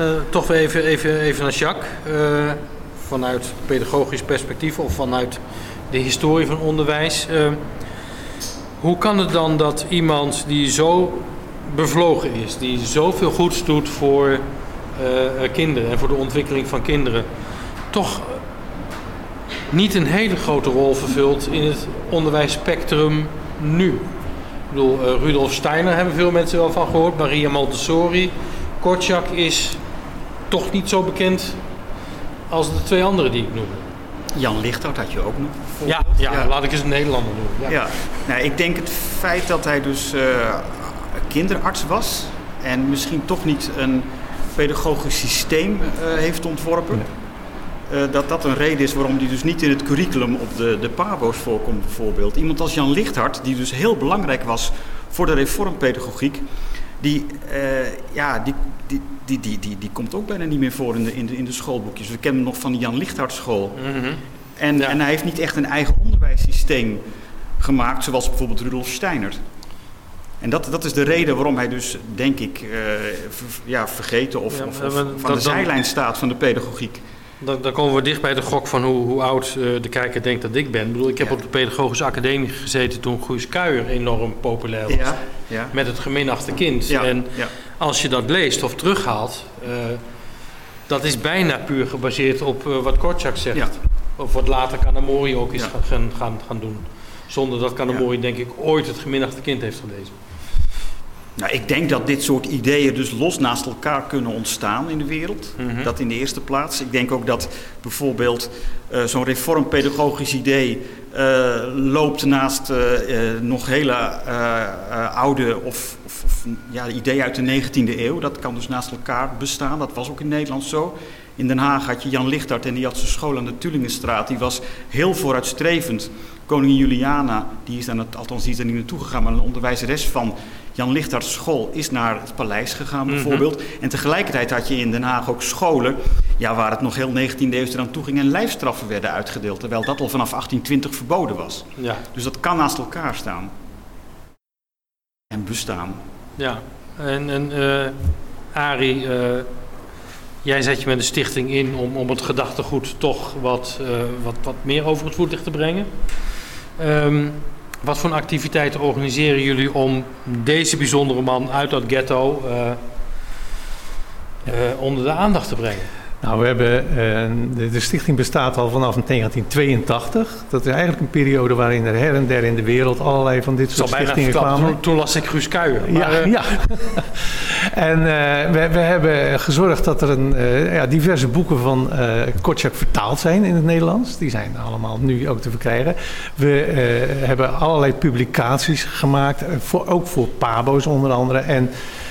Uh, toch even, even, even naar Jacques. Uh, vanuit pedagogisch perspectief of vanuit de historie van onderwijs. Uh, hoe kan het dan dat iemand die zo bevlogen is, die zoveel goeds doet voor kinderen en voor de ontwikkeling van kinderen, toch niet een hele grote rol vervult in het onderwijsspectrum nu? Ik bedoel, Rudolf Steiner hebben veel mensen wel van gehoord, Maria Montessori. Kortjak is toch niet zo bekend als de twee anderen die ik noemde. Jan Lichthout had je ook nog. Ja, ja, ja, laat ik eens een Nederlander noemen. Ja. ja. Nou, ik denk het feit dat hij dus uh, kinderarts was en misschien toch niet een pedagogisch systeem uh, heeft ontworpen. Nee. Uh, dat dat een reden is waarom die dus niet in het curriculum op de, de PABO's voorkomt bijvoorbeeld. Iemand als Jan Lichthart, die dus heel belangrijk was voor de reformpedagogiek, die, ja, die, die, die, die, die, die komt ook bijna niet meer voor in de, in de, in de schoolboekjes. We kennen hem nog van de Jan Lichthart school. Mm -hmm. en, en hij heeft niet echt een eigen onderwijssysteem gemaakt, zoals bijvoorbeeld Rudolf Steiner. En dat, dat is de reden waarom hij dus, denk ik, uh, ver, ja, vergeten of, ja, of, dat, de zijlijn staat van de pedagogiek. Dan, dan, komen we dicht bij de gok van hoe, hoe oud uh, de kijker denkt dat ik ben. Ik, bedoel, ik heb ja. op de Pedagogische Academie gezeten toen Guus Kuijer enorm populair was. Ja, ja. Met het geminachte kind. En als je dat leest of terughaalt, uh, dat is bijna puur gebaseerd op uh, wat Kortschak zegt. Of wat later Kanamori ook is gaan, gaan, gaan doen. Zonder dat Kanamori denk ik ooit het geminachte kind heeft gelezen. Nou, ik denk dat dit soort ideeën dus los naast elkaar kunnen ontstaan in de wereld. Mm -hmm. Dat in de eerste plaats. Ik denk ook dat bijvoorbeeld uh, zo'n reformpedagogisch idee uh, loopt naast uh, nog hele oude of, of, of ja, ideeën uit de 19e eeuw. Dat kan dus naast elkaar bestaan. Dat was ook in Nederland zo. In Den Haag had je Jan Lichtert en die had zijn school aan de Tulingenstraat. Die was heel vooruitstrevend. Koningin Juliana, die is dan, althans die is er niet naartoe gegaan, maar een onderwijzeres van Jan Lichtarts school is naar het paleis gegaan bijvoorbeeld. Mm -hmm. En tegelijkertijd had je in Den Haag ook scholen ja, waar het nog heel 19e eeuw eraan toe ging en lijfstraffen werden uitgedeeld. Terwijl dat al vanaf 1820 verboden was. Ja. Dus dat kan naast elkaar staan. En bestaan. Ja, en, en uh, Arie, uh, jij zet je met de stichting in om, om het gedachtegoed toch wat, uh, wat, wat meer over het voetlicht te brengen. Um, wat voor activiteiten organiseren jullie om deze bijzondere man uit dat ghetto uh, uh, onder de aandacht te brengen? Nou, we hebben, uh, de, stichting bestaat al vanaf 1982. Dat is eigenlijk een periode waarin er her en der in de wereld allerlei van dit soort stichtingen kwamen. Toen, toen las ik Guus Kuijer. Ja, uh... ja. en uh, we, we, hebben gezorgd dat er een, ja, diverse boeken van Kortschak vertaald zijn in het Nederlands. Die zijn allemaal nu ook te verkrijgen. We hebben allerlei publicaties gemaakt, voor, ook voor Pabo's onder andere. En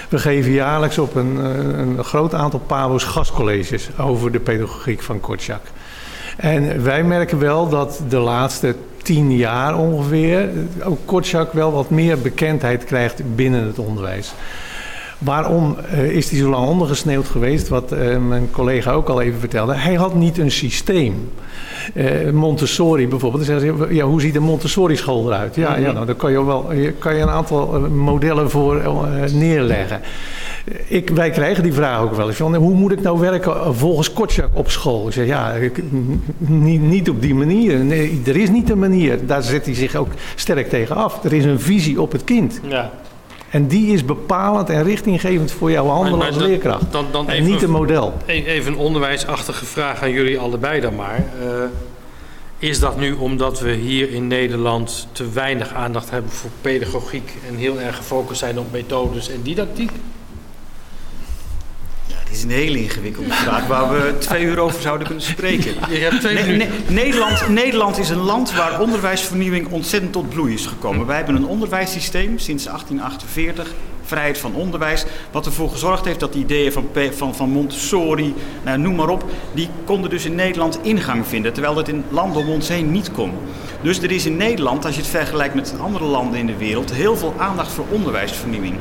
we geven jaarlijks op een, een groot aantal PABO's gastcolleges over de pedagogiek van Kortschak. En wij merken wel dat de laatste tien jaar ongeveer ook Kortschak wel wat meer bekendheid krijgt binnen het onderwijs. Waarom uh, is hij zo lang ondergesneeuwd geweest? Wat uh, mijn collega ook al even vertelde. Hij had niet een systeem. Uh, Montessori bijvoorbeeld. Dan zeggen ze, ja, hoe ziet een Montessori-school eruit? Ja, ja nou, daar kan je, wel, kan je een aantal modellen voor neerleggen. Ik, wij krijgen die vraag ook wel eens. Van, hoe moet ik nou werken volgens Kotschak op school? Ik zeg, ja, ik, niet, niet op die manier. Nee, er is niet een manier. Daar zet hij zich ook sterk tegen af. Er is een visie op het kind. Ja. En die is bepalend en richtinggevend voor jouw handelen als leerkracht. Dan, dan en even, niet een model. Even een onderwijsachtige vraag aan jullie allebei dan maar. Uh, is dat nu omdat we hier in Nederland te weinig aandacht hebben voor pedagogiek en heel erg gefocust zijn op methodes en didactiek? Dit is een hele ingewikkelde vraag waar we twee uur over zouden kunnen spreken. Je hebt twee ne ne Nederland, Nederland is een land waar onderwijsvernieuwing ontzettend tot bloei is gekomen. Wij hebben een onderwijssysteem sinds 1848 vrijheid van onderwijs. Wat ervoor gezorgd heeft dat die ideeën van, van, van Montessori, nou, noem maar op, die konden dus in Nederland ingang vinden. Terwijl dat in landen om ons heen niet kon. Dus er is in Nederland, als je het vergelijkt met andere landen in de wereld, heel veel aandacht voor onderwijsvernieuwing.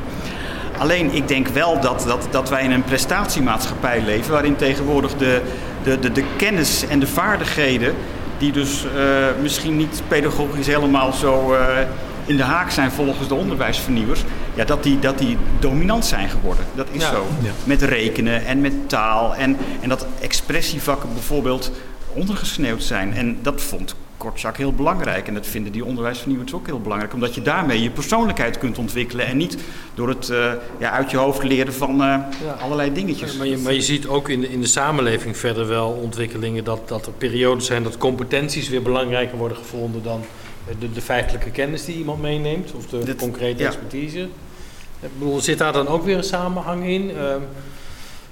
Alleen ik denk wel dat, dat, dat wij in een prestatiemaatschappij leven waarin tegenwoordig de, de, de, de kennis en de vaardigheden, die dus uh, misschien niet pedagogisch helemaal zo uh, in de haak zijn volgens de onderwijsvernieuwers, ja, dat, die, dat die dominant zijn geworden. Dat is Ja. zo. Ja. Met rekenen en met taal. En, en dat expressievakken bijvoorbeeld ondergesneeuwd zijn. En dat vond Kortschak heel belangrijk. En dat vinden die onderwijsvernieuwers ook heel belangrijk. Omdat je daarmee je persoonlijkheid kunt ontwikkelen. En niet door het eh, ja, uit je hoofd leren van eh, allerlei dingetjes. Maar je, maar je ziet ook in de, in de samenleving verder wel ontwikkelingen dat, dat er periodes zijn dat competenties weer belangrijker worden gevonden dan de, de feitelijke kennis die iemand meeneemt of de Dit- concrete ja. expertise. Ik bedoel, zit daar dan ook weer een samenhang in? Ehm,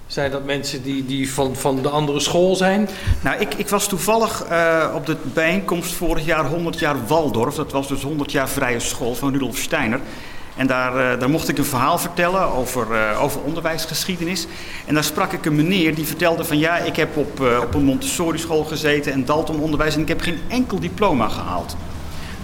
zijn dat mensen die, die van, van de andere school zijn? Nou, ik, ik was toevallig eh, op de bijeenkomst vorig jaar 100 jaar Waldorf. Dat was dus 100 jaar vrije school van Rudolf Steiner. En daar, eh, daar mocht ik een verhaal vertellen over, eh, over onderwijsgeschiedenis. En daar sprak ik een meneer die vertelde van ja, ik heb op, op een Montessori school gezeten en Dalton onderwijs en ik heb geen enkel diploma gehaald.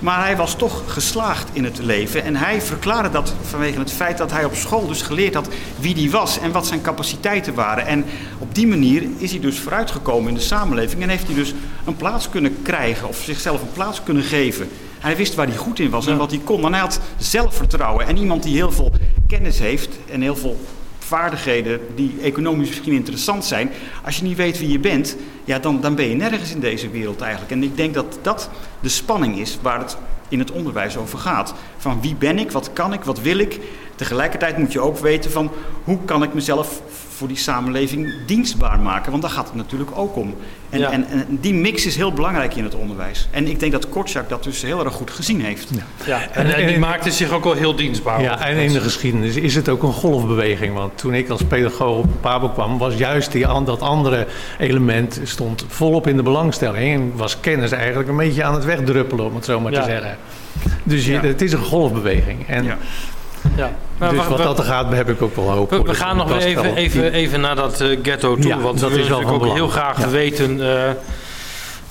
Maar hij was toch geslaagd in het leven. En hij verklaarde dat vanwege het feit dat hij op school dus geleerd had wie hij was en wat zijn capaciteiten waren. En op die manier is hij dus vooruitgekomen in de samenleving en heeft hij dus een plaats kunnen krijgen of zichzelf een plaats kunnen geven. Hij wist waar hij goed in was en wat hij kon. En hij had zelfvertrouwen. En iemand die heel veel kennis heeft en heel veel vaardigheden die economisch misschien interessant zijn. Als je niet weet wie je bent, ja, dan, dan ben je nergens in deze wereld eigenlijk. En ik denk dat dat de spanning is waar het in het onderwijs over gaat. Van wie ben ik, wat kan ik, wat wil ik. Tegelijkertijd moet je ook weten van hoe kan ik mezelf voor die samenleving dienstbaar maken. Want daar gaat het natuurlijk ook om. En, Ja. en, en die mix is heel belangrijk in het onderwijs. En ik denk dat Kortschak dat dus heel erg goed gezien heeft. Ja, en, en die maakte zich ook wel heel dienstbaar. Ja, en in de geschiedenis is het ook een golfbeweging. Want toen ik als pedagoog op Pabo kwam, was juist die, dat andere element stond volop in de belangstelling. En was kennis eigenlijk een beetje aan het wegdruppelen, om het zo maar Ja. te zeggen. Dus je, Ja. het is een golfbeweging. En Ja. Ja. Maar dus wat we- dat er gaat, heb ik ook wel hoop. We, voor. we gaan nog even, even, even naar dat eh, ghetto toe. Ja, want dat we is willen wel natuurlijk ook heel graag Ja. weten eh,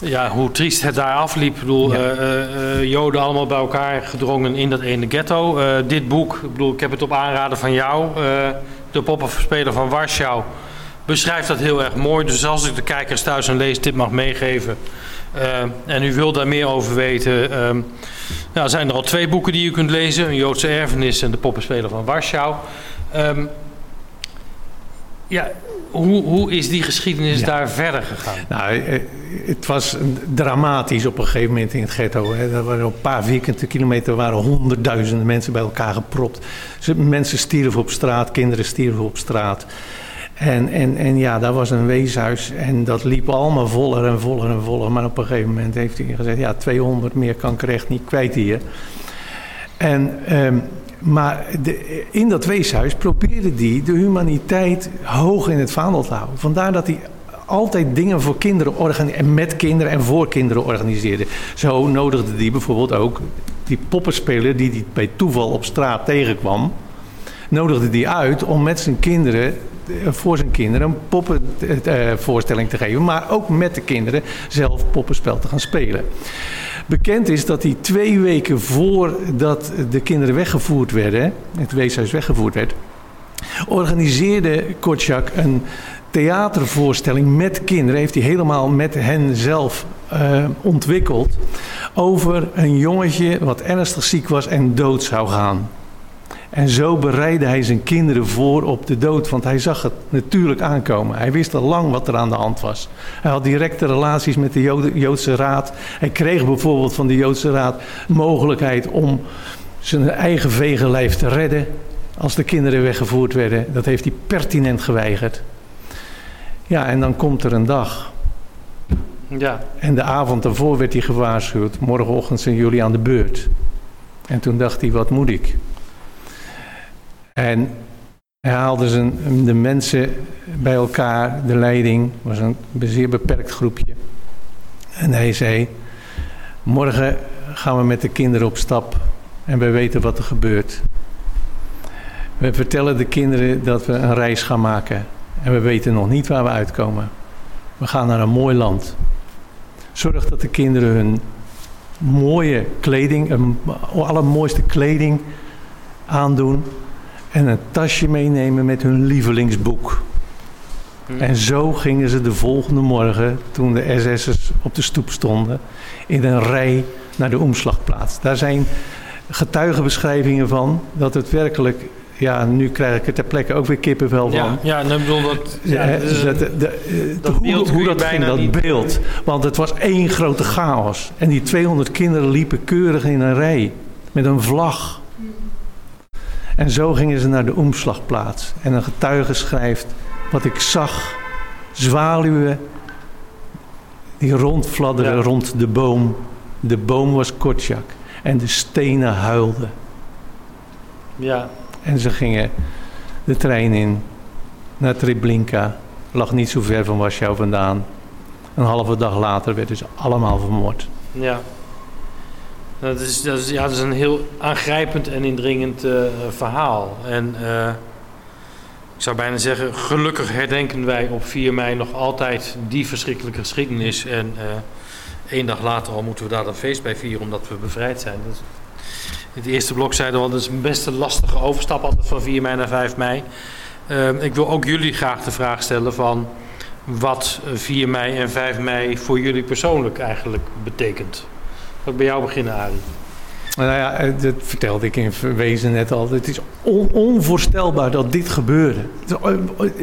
ja, hoe triest het daar afliep. Ik bedoel, Ja. eh, Joden allemaal bij elkaar gedrongen in dat ene ghetto. Eh, dit boek, ik bedoel, ik heb het op aanraden van jou, eh, de popperspeler van Warschau, beschrijft dat heel erg mooi. Dus als ik de kijkers thuis een lees dit mag meegeven en u wilt daar meer over weten, ehm, nou, zijn er al twee boeken die u kunt lezen. Een Joodse erfenis en de poppenspeler van Warschau. Ehm, ja, hoe, hoe is die geschiedenis Ja. daar verder gegaan? Nou, eh, het was dramatisch op een gegeven moment in het ghetto. Hè. Er waren op een paar vierkante kilometer waren honderdduizenden mensen bij elkaar gepropt. Mensen stierven op straat, kinderen stierven op straat. En, en, en ja, daar was een weeshuis en dat liep allemaal voller en voller en voller. Maar op een gegeven moment heeft hij gezegd, ja, 200 meer kan ik echt niet kwijt hier. En, ehm, maar in dat weeshuis probeerde hij de humaniteit hoog in het vaandel te houden. Vandaar dat hij altijd dingen voor kinderen en met kinderen en voor kinderen organiseerde. Zo nodigde hij bijvoorbeeld ook die poppenspeler die hij bij toeval op straat tegenkwam, nodigde hij uit om met zijn kinderen, voor zijn kinderen, een poppenvoorstelling te geven. Maar ook met de kinderen zelf poppenspel te gaan spelen. Bekend is dat hij twee weken voordat de kinderen weggevoerd werden, het weeshuis weggevoerd werd, organiseerde Kotschak een theatervoorstelling met kinderen. Heeft hij helemaal met hen zelf eh, ontwikkeld. Over een jongetje wat ernstig ziek was en dood zou gaan. En zo bereidde hij zijn kinderen voor op de dood, want hij zag het natuurlijk aankomen. Hij wist al lang wat er aan de hand was. Hij had directe relaties met de Joodse Raad. Hij kreeg bijvoorbeeld van de Joodse Raad mogelijkheid om zijn eigen vegenlijf te redden als de kinderen weggevoerd werden. Dat heeft hij pertinent geweigerd. Ja, en dan komt er een dag. Ja, En de avond daarvoor werd hij gewaarschuwd. Morgenochtend zijn jullie aan de beurt. En toen dacht hij, wat moet ik? En hij haalde de mensen bij elkaar, de leiding, was een zeer beperkt groepje. En hij zei, morgen gaan we met de kinderen op stap en we weten wat er gebeurt. We vertellen de kinderen dat we een reis gaan maken en we weten nog niet waar we uitkomen. We gaan naar een mooi land. Zorg dat de kinderen hun mooie kleding, een allermooiste kleding aandoen. En een tasje meenemen met hun lievelingsboek. Hm. En zo gingen ze de volgende morgen, toen de SS'ers op de stoep stonden, in een rij naar de omslagplaats. Daar zijn getuigenbeschrijvingen van dat het werkelijk ja, nu krijg ik er ter plekke ook weer kippenvel van. Ja, ja dan bedoel dat... Ja, dat, de, de, dat hoe, hoe dat ging, dat beeld. Want het was één grote chaos. En die 200 kinderen liepen keurig in een rij. Met een vlag. En zo gingen ze naar de omslagplaats. En een getuige schrijft... Wat ik zag, zwaluwen die rondfladderen ja. rond de boom. De boom was Kotjak. En de stenen huilden. Ja, en ze gingen de trein in naar Treblinka. Lag niet zo ver van Warschau vandaan. Een halve dag later werden ze allemaal vermoord. Ja. Dat is, dat is, ja, dat is een heel aangrijpend en indringend uh, verhaal. En uh, ik zou bijna zeggen, gelukkig herdenken wij op 4 mei nog altijd die verschrikkelijke geschiedenis. En uh, één dag later al moeten we daar een feest bij vieren omdat we bevrijd zijn. In het eerste blok zeiden we, dat is best lastige overstap altijd van 4 mei naar 5 mei. Ik wil ook jullie graag de vraag stellen van wat 4 mei en 5 mei voor jullie persoonlijk eigenlijk betekent. Wat bij jou beginnen, Arie? Nou ja, eh, dat vertelde ik in wezen net al. Het is on onvoorstelbaar dat dit gebeurde. Eh,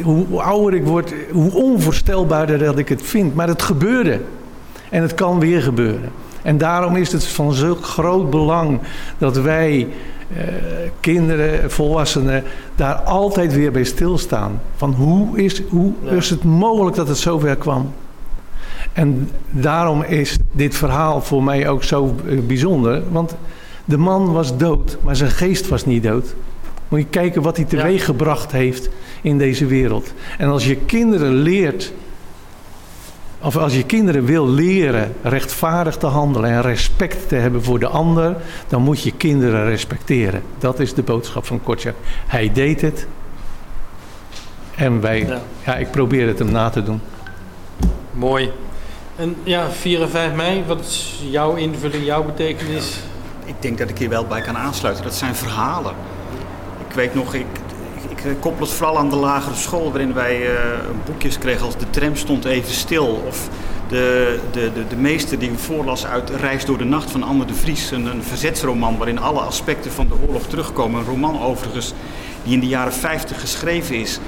hoe ouder ik word, hoe onvoorstelbaarder dat ik het vind. Maar het gebeurde. En het kan weer gebeuren. En daarom is het van zulk groot belang dat wij, eh, kinderen, volwassenen, daar altijd weer bij stilstaan. Van hoe is, hoe is het mogelijk dat het zover kwam? En daarom is dit verhaal voor mij ook zo eh, bijzonder. Want de man was dood, maar zijn geest was niet dood. Moet je kijken wat hij teweeggebracht heeft in deze wereld. En als je kinderen leert of als je kinderen wil leren rechtvaardig te handelen en respect te hebben voor de ander, dan moet je kinderen respecteren. Dat is de boodschap van Kotjak. Hij deed het. En wij, ja. ja, ik probeer het hem na te doen. Mooi. En ja, 4 en 5 mei, wat is jouw invulling, jouw betekenis? Ik denk dat ik hier wel bij kan aansluiten. Dat zijn verhalen. Ik weet nog, ik, ik eh, koppel het vooral aan de lagere school, waarin wij uh, boekjes kregen als De tram stond even stil. Of de, de, de, de meester die voorlas uit Reis door de Nacht van Anne de Vries. Een, een verzetsroman waarin alle aspecten van de oorlog terugkomen. Een roman overigens die in de jaren 50 geschreven is.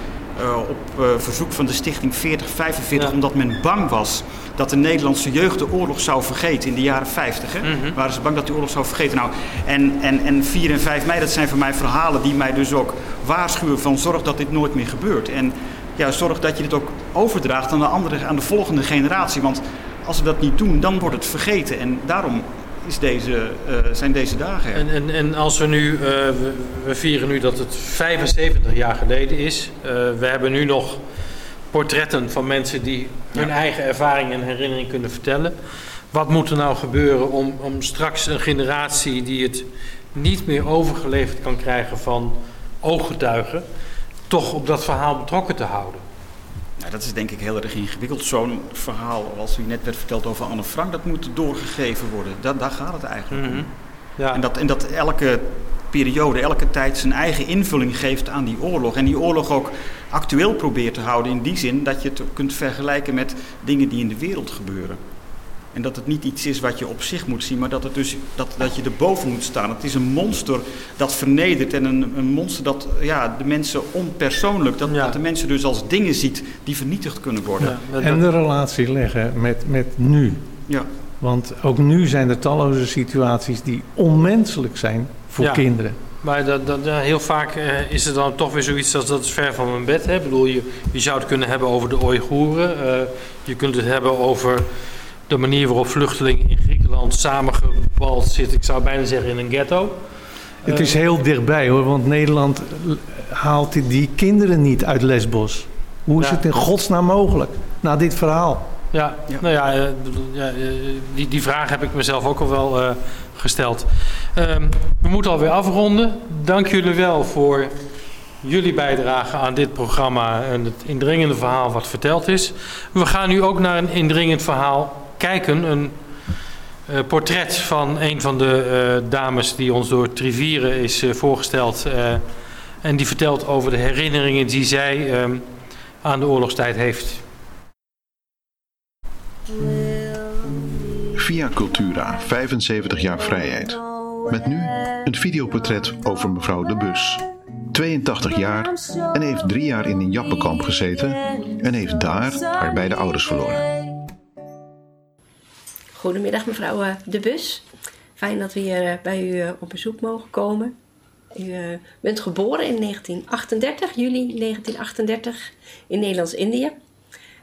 Uh, op uh, verzoek van de stichting 4045, ja. omdat men bang was dat de Nederlandse jeugd de oorlog zou vergeten in de jaren 50. Hè? Mm -hmm. Waren ze bang dat die oorlog zou vergeten. Nou, en, en, en 4 en 5 mei, dat zijn voor mij verhalen die mij dus ook waarschuwen van zorg dat dit nooit meer gebeurt. En ja, zorg dat je dit ook overdraagt aan de, andere, aan de volgende generatie. Want als we dat niet doen, dan wordt het vergeten. En daarom is deze, uh, zijn deze dagen. En, en, en als we nu, uh, we, we, vieren nu dat het 75 jaar geleden is. Uh, we hebben nu nog portretten van mensen die hun ja. eigen ervaringen en herinneringen kunnen vertellen. Wat moet er nou gebeuren om, om straks een generatie die het niet meer overgeleverd kan krijgen van ooggetuigen, toch op dat verhaal betrokken te houden? Nou, dat is denk ik heel erg ingewikkeld. Zo'n verhaal, als u net werd verteld over Anne Frank, dat moet doorgegeven worden. Da daar gaat het eigenlijk om. Ja. En, dat, en dat elke periode, elke tijd zijn eigen invulling geeft aan die oorlog. En die oorlog ook actueel probeert te houden in die zin dat je het kunt vergelijken met dingen die in de wereld gebeuren. En dat het niet iets is wat je op zich moet zien, maar dat, het dus, dat, dat je erboven moet staan. Het is een monster dat vernedert en een, een monster dat ja, de mensen onpersoonlijk, dat, ja. dat de mensen dus als dingen ziet die vernietigd kunnen worden. Ja, en de relatie leggen met, met nu. Ja. Want ook nu zijn er talloze situaties die onmenselijk zijn voor ja. kinderen. Maar dat, dat, heel vaak uh, is er dan toch weer zoiets als dat is ver van mijn bed. Hè? Ik bedoel, je, je zou het kunnen hebben over de Oeigoeren. Uh, je kunt het hebben over de manier waarop vluchtelingen in Griekenland samengebald zitten. Ik zou bijna zeggen in een ghetto. Het is heel dichtbij hoor, want Nederland haalt die kinderen niet uit Lesbos. Hoe is ja. het in godsnaam mogelijk na dit verhaal? Ja, ja. nou ja, uh, ja die, die vraag heb ik mezelf ook al wel uh, gesteld. Um, we moeten alweer afronden. Dank jullie wel voor jullie bijdrage aan dit programma en het indringende verhaal wat verteld is. We gaan nu ook naar een indringend verhaal kijken. Een uh, portret van een van de uh, dames die ons door Trivieren is uh, voorgesteld. en die vertelt over de herinneringen die zij um, aan de oorlogstijd heeft. Via Cultura, 75 jaar vrijheid. Met nu een videoportret over mevrouw De Bus. 82 jaar en heeft drie jaar in een jappenkamp gezeten en heeft daar haar beide ouders verloren. Goedemiddag mevrouw eh, De Bus. Fijn dat we hier eh, bij u eh, op bezoek mogen komen. U bent geboren in 1938, juli 1938, in Nederlands-Indië.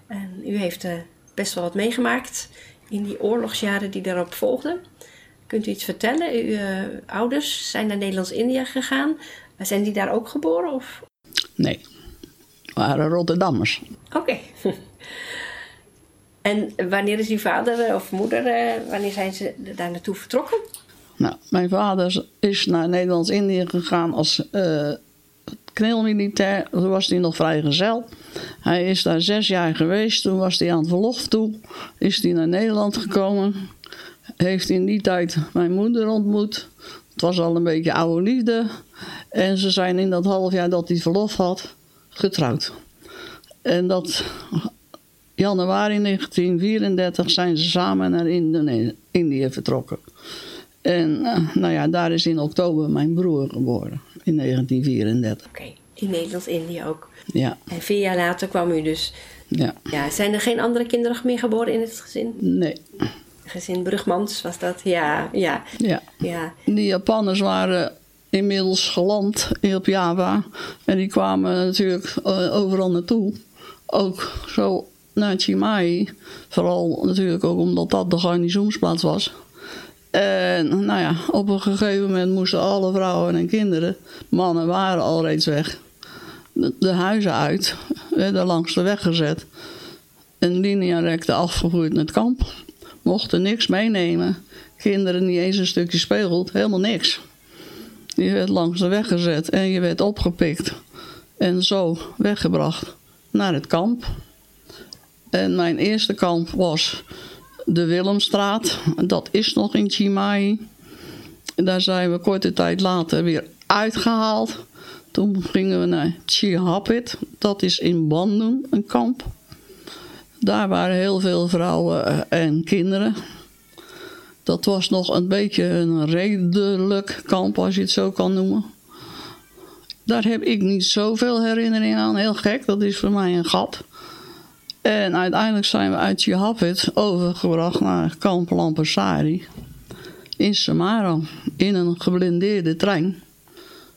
En u heeft best wel wat meegemaakt in die oorlogsjaren die daarop volgden. Kunt u iets vertellen? Uw uh, ouders zijn naar Nederlands-Indië gegaan. Zijn die daar ook geboren? Of? Nee, waren Rotterdammers. Oké. en wanneer is uw vader of moeder, uh, wanneer zijn ze daar naartoe vertrokken? Nou, mijn vader is naar Nederlands-Indië gegaan als uh. Toen was hij nog vrijgezel. Hij is daar zes jaar geweest. Toen was hij aan het verlof toe. Is hij naar Nederland gekomen heeft in die tijd mijn moeder ontmoet. Het was al een beetje oude liefde. En ze zijn in dat half jaar dat hij verlof had, getrouwd. En dat januari 1934 zijn ze samen naar Indië vertrokken. En uh, nou ja, daar is in oktober mijn broer geboren, in 1934. Oké, in Nederlands-Indië ook. Ja. En vier jaar later kwam u dus. Ja. ja. Zijn er geen andere kinderen meer geboren in het gezin? Nee gezin Brugmans was dat, ja. Ja. ja. ja. Die Japanners waren inmiddels geland op Java. En die kwamen natuurlijk eh, overal naartoe. Ook zo naar Chimai. Vooral natuurlijk ook omdat dat de garnizoensplaats was. En nou ja, op een gegeven moment moesten alle vrouwen en kinderen, mannen waren al reeds weg, de, huizen uit, werden langs de weg gezet. En linearekte afgevoerd naar het kamp mochten niks meenemen. Kinderen niet eens een stukje speelgoed, helemaal niks. Je werd langs de weg gezet en je werd opgepikt. En zo weggebracht naar het kamp. En mijn eerste kamp was de Willemstraat. Dat is nog in Chimai. Daar zijn we korte tijd later weer uitgehaald. Toen gingen we naar Chihapit. Dat is in Bandung, een kamp. Daar waren heel veel vrouwen eh, en kinderen. Dat was nog een beetje een redelijk kamp, als je het zo kan noemen. Daar heb ik niet zoveel herinnering aan, heel gek. Dat is voor mij een gat. En uiteindelijk zijn we uit Jehapit overgebracht naar kamp Lampasari. In Samara, in een geblindeerde trein.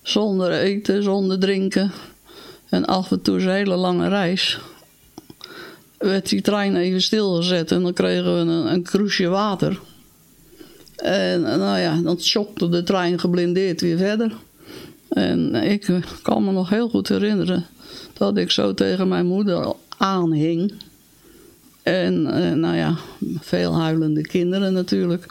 Zonder eten, zonder drinken. En af en toe een hele lange reis werd die trein even stilgezet en dan kregen we een, een cruiseje water. En nou ja, dan schokte de trein geblindeerd weer verder. En ik kan me nog heel goed herinneren dat ik zo tegen mijn moeder aanhing. En, en nou ja, veel huilende kinderen natuurlijk.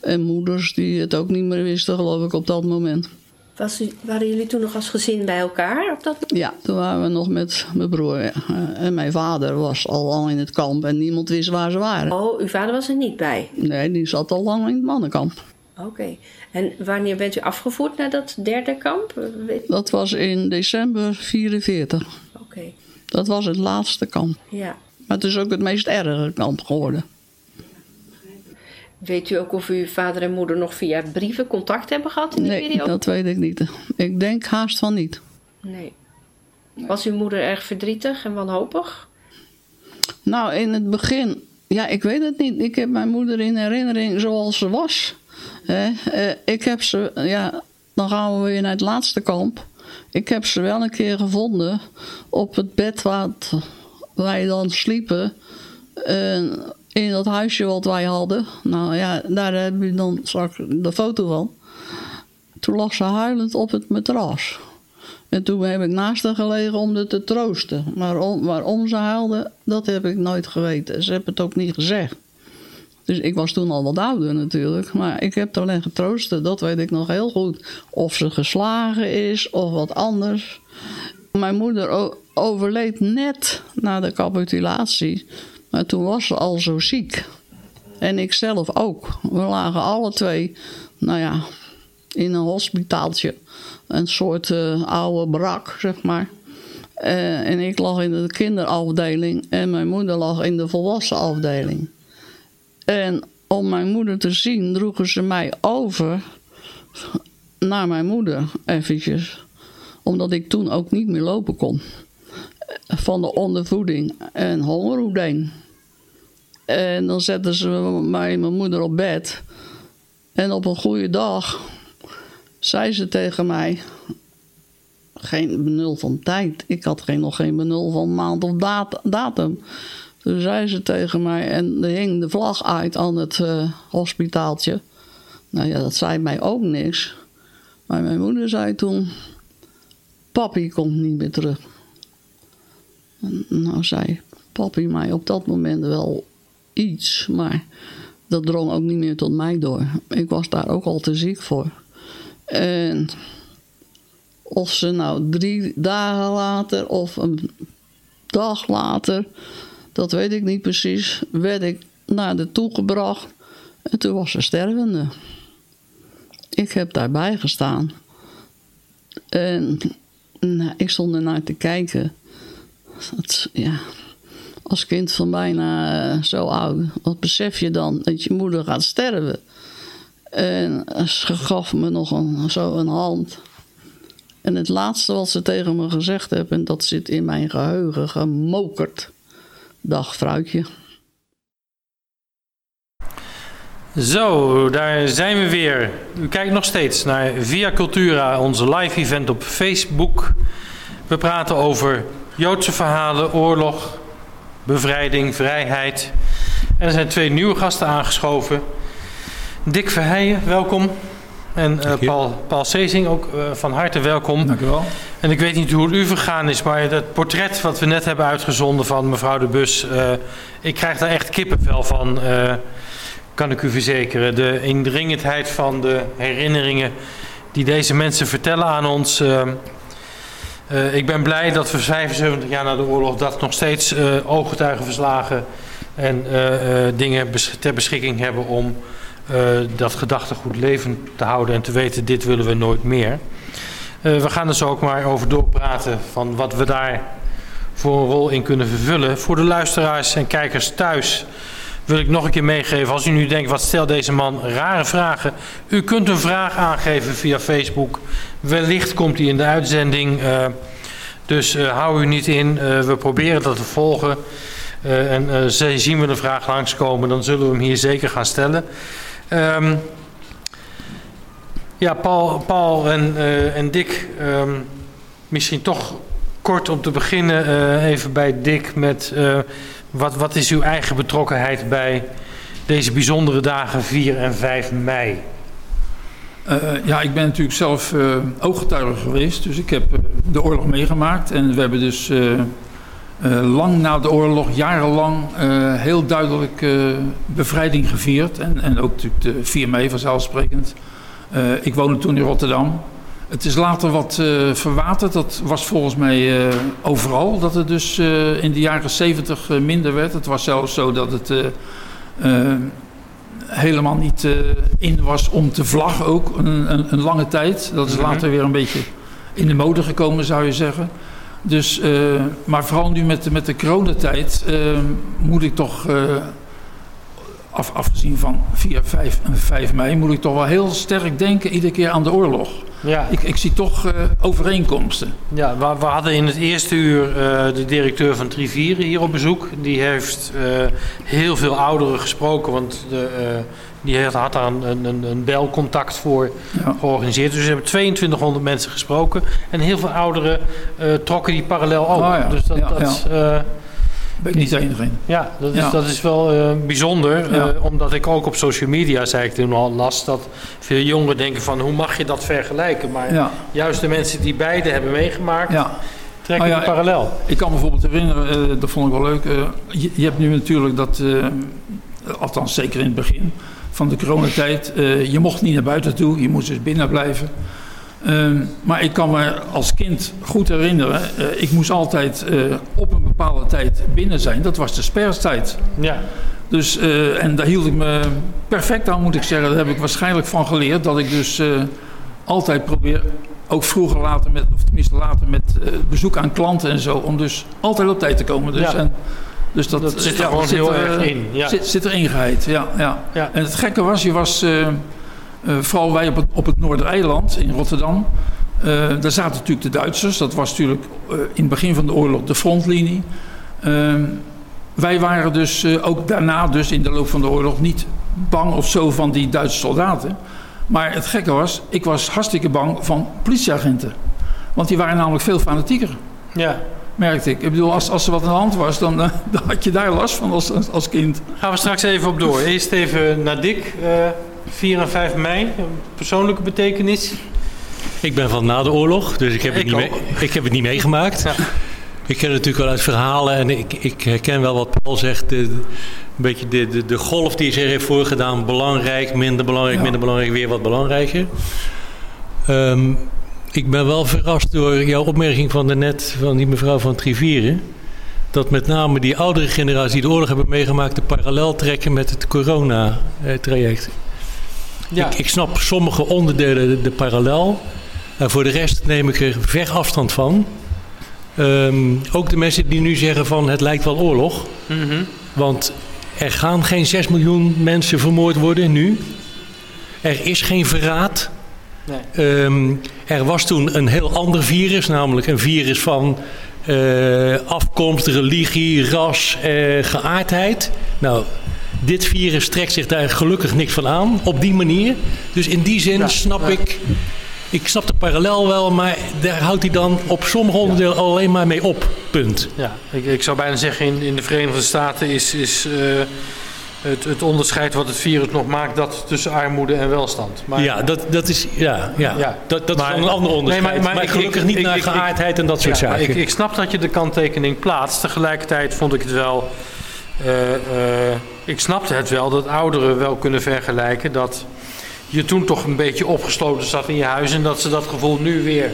En moeders die het ook niet meer wisten, geloof ik, op dat moment. Was waren jullie toen nog als gezin bij elkaar op dat Ja, toen waren we nog met mijn broer. En mijn vader was al lang in het kamp en niemand wist waar ze waren. Oh, uw vader was er niet bij? Nee, die zat al lang in het mannenkamp. Oké. En wanneer bent u afgevoerd naar dat derde kamp? Dat was in december 44. Oké. Dat was het laatste kamp. Ja. Maar het is ook het meest erge kamp geworden. Weet u ook of uw vader en moeder nog via brieven contact hebben gehad in die nee, periode? Nee, dat weet ik niet. Ik denk haast van niet. Nee. Was uw moeder erg verdrietig en wanhopig? Nou, in het begin, ja, ik weet het niet. Ik heb mijn moeder in herinnering zoals ze was. Eh, ik heb ze, ja, dan gaan we weer naar het laatste kamp. Ik heb ze wel een keer gevonden op het bed waar wij dan sliepen. En in dat huisje wat wij hadden. Nou ja, daar heb je dan straks de foto van. Toen lag ze huilend op het matras. En toen heb ik naast haar gelegen om haar te troosten. Maar om, waarom ze huilde, dat heb ik nooit geweten. Ze hebben het ook niet gezegd. Dus ik was toen al wat ouder natuurlijk. Maar ik heb alleen getroosten, dat weet ik nog heel goed. Of ze geslagen is of wat anders. Mijn moeder overleed net na de capitulatie. Maar toen was ze al zo ziek. En ik zelf ook. We lagen alle twee, nou ja, in een hospitaaltje. Een soort uh, oude brak, zeg maar. Uh, en ik lag in de kinderafdeling en mijn moeder lag in de volwassenafdeling. En om mijn moeder te zien droegen ze mij over naar mijn moeder eventjes. Omdat ik toen ook niet meer lopen kon. Van de ondervoeding en hongerhoedeen. En dan zetten ze mij mijn moeder op bed. En op een goede dag zei ze tegen mij... Geen benul van tijd. Ik had geen, nog geen benul van maand of dat, datum. Toen zei ze tegen mij... En er hing de vlag uit aan het uh, hospitaaltje. Nou ja, dat zei mij ook niks. Maar mijn moeder zei toen... Papi komt niet meer terug. En nou zei papi mij op dat moment wel iets, maar dat drong ook niet meer tot mij door. Ik was daar ook al te ziek voor. En of ze nou drie dagen later of een dag later, dat weet ik niet precies, werd ik naar de toe gebracht en toen was ze stervende. Ik heb daarbij gestaan. En nou, ik stond ernaar te kijken. Dat, ja, als kind van bijna uh, zo oud, wat besef je dan dat je moeder gaat sterven? En ze gaf me nog een, zo een hand. En het laatste wat ze tegen me gezegd heeft, en dat zit in mijn geheugen gemokerd. Dag, fruitje. Zo, daar zijn we weer. U kijkt nog steeds naar Via Cultura, onze live event op Facebook. We praten over Joodse verhalen, oorlog, bevrijding, vrijheid. En er zijn twee nieuwe gasten aangeschoven. Dick Verheijen, welkom. En uh, Paul, Paul Sezing, ook uh, van harte welkom. Dank u wel. En ik weet niet hoe het u vergaan is, maar het portret wat we net hebben uitgezonden van mevrouw de Bus... Uh, ik krijg daar echt kippenvel van, kan ik u verzekeren. De indringendheid van de herinneringen die deze mensen vertellen aan ons... Ik ben blij dat we 75 jaar na de oorlog dat nog steeds ooggetuigenverslagen en dingen bes ter beschikking hebben om dat gedachtegoed levend te houden en te weten dit willen we nooit meer. we gaan zo ook maar over doorpraten van wat we daar voor een rol in kunnen vervullen. Voor de luisteraars en kijkers thuis wil ik nog een keer meegeven. Als u nu denkt, wat stelt deze man rare vragen. U kunt een vraag aangeven via Facebook. Wellicht komt hij in de uitzending. Uh, dus hou u niet in. We proberen dat te volgen. en zien we een vraag langskomen, dan zullen we hem hier zeker gaan stellen. Um, ja, Paul, Paul en, en Dick, um, misschien toch kort om te beginnen even bij Dick met wat, wat is uw eigen betrokkenheid bij deze bijzondere dagen 4 en 5 mei? Uh, ja, ik ben natuurlijk zelf uh, ooggetuige geweest. Dus ik heb uh, de oorlog meegemaakt. En we hebben dus lang na de oorlog, jarenlang, heel duidelijk bevrijding gevierd. En, en ook natuurlijk de 4 mei vanzelfsprekend. ik woonde toen in Rotterdam. Het is later wat verwaterd. Dat was volgens mij overal. Dat het dus in de jaren 70 minder werd. Het was zelfs zo dat het helemaal niet in was om te vlaggen ook. Een, een, een lange tijd. Dat is mhm. later weer een beetje in de mode gekomen zou je zeggen. Dus, maar vooral nu met, met de coronatijd moet ik toch... Af, afgezien van 4, 5 en 5 mei, moet ik toch wel heel sterk denken iedere keer aan de oorlog. Ja. Ik, ik zie toch overeenkomsten. Ja, we, we, hadden in het eerste uur de directeur van Trivieren hier op bezoek. Die heeft heel veel ouderen gesproken, want de, die had daar een, een, een belcontact voor ja. georganiseerd. Dus we hebben 2200 mensen gesproken. En heel veel ouderen trokken die parallel ook. Oh, ja. Dus dat, ja, dat ben ik niet de enige in. Ja, dat is, ja. Dat is wel uh, bijzonder. Ja. Uh, omdat ik ook op social media, zei ik toen al, las dat veel jongeren denken van hoe mag je dat vergelijken? Maar ja. juist de mensen die beide hebben meegemaakt, trekken oh, die parallel. Ik kan me bijvoorbeeld herinneren, uh, dat vond ik wel leuk. Je, je, hebt nu natuurlijk dat, althans zeker in het begin van de coronatijd, je mocht niet naar buiten toe, je moest dus binnen blijven. Um, maar ik kan me als kind goed herinneren, uh, ik moest altijd uh, op een bepaalde tijd binnen zijn. Dat was de sperstijd. Ja. Dus, uh, en daar hield ik me perfect aan, moet ik zeggen. Daar heb ik waarschijnlijk van geleerd. Dat ik dus altijd probeer, ook vroeger later met, of tenminste later met bezoek aan klanten en zo, om dus altijd op tijd te komen. Dus, ja. en, dus dat, dat zit er ja, gewoon zit heel er, erg in. Ja. Zit, zit er ingeheid, ja, ja, ja. En het gekke was, je was Uh, vooral wij op het, op het Noordereiland in Rotterdam. Uh, daar zaten natuurlijk de Duitsers. Dat was natuurlijk in het begin van de oorlog de frontlinie. Wij waren dus ook daarna, dus in de loop van de oorlog, niet bang of zo van die Duitse soldaten. Maar het gekke was, ik was hartstikke bang van politieagenten. Want die waren namelijk veel fanatieker. Ja. Merkte ik. Ik bedoel, als, als er wat aan de hand was, dan, uh, dan had je daar last van als, als kind. Gaan we straks even op door. Eerst even naar Dick. Uh, 4 en 5 mei, een persoonlijke betekenis. Ik ben van na de oorlog, dus ik heb, het, Ik niet, mee, ik heb het niet meegemaakt. Ja. Ik ken het natuurlijk wel uit verhalen en ik, ik herken wel wat Paul zegt. De, een beetje de, de, de golf die zich heeft voorgedaan. Belangrijk, minder belangrijk, Ja. minder belangrijk, weer wat belangrijker. Ehm, ik ben wel verrast door jouw opmerking van daarnet van die mevrouw van Trivieren. Dat met name die oudere generatie die de oorlog hebben meegemaakt... de parallel trekken met het corona-traject. Ja. Ik, ik snap sommige onderdelen de, de parallel. En voor de rest neem ik er ver afstand van. Ehm, ook de mensen die nu zeggen van het lijkt wel oorlog. Mhm. Want er gaan geen 6 miljoen mensen vermoord worden nu. Er is geen verraad. Nee. Ehm, er was toen een heel ander virus, namelijk een virus van eh, afkomst, religie, ras, eh, geaardheid. Nou, dit virus trekt zich daar gelukkig niks van aan, op die manier. Dus in die zin Ja, snap ja. ik, ik snap de parallel wel, maar daar houdt hij dan op sommige onderdelen alleen maar mee op. Punt. Ja, ik, ik zou bijna zeggen in, in de Verenigde Staten is, is eh, het, het onderscheid wat het virus nog maakt dat tussen armoede en welstand. Maar, ja, dat, dat is, ja, ja. Ja. dat, dat Maar- is een ander onderscheid. Nee, maar- maar, maar ik- gelukkig ik- niet ik- naar geaardheid en dat soort Ja, zaken. ik, ik snap dat je de kanttekening plaatst. Tegelijkertijd vond ik het wel. eh, eh, ik snapte het wel dat ouderen wel kunnen vergelijken. Dat je toen toch een beetje opgesloten zat in je huis. En dat ze dat gevoel nu weer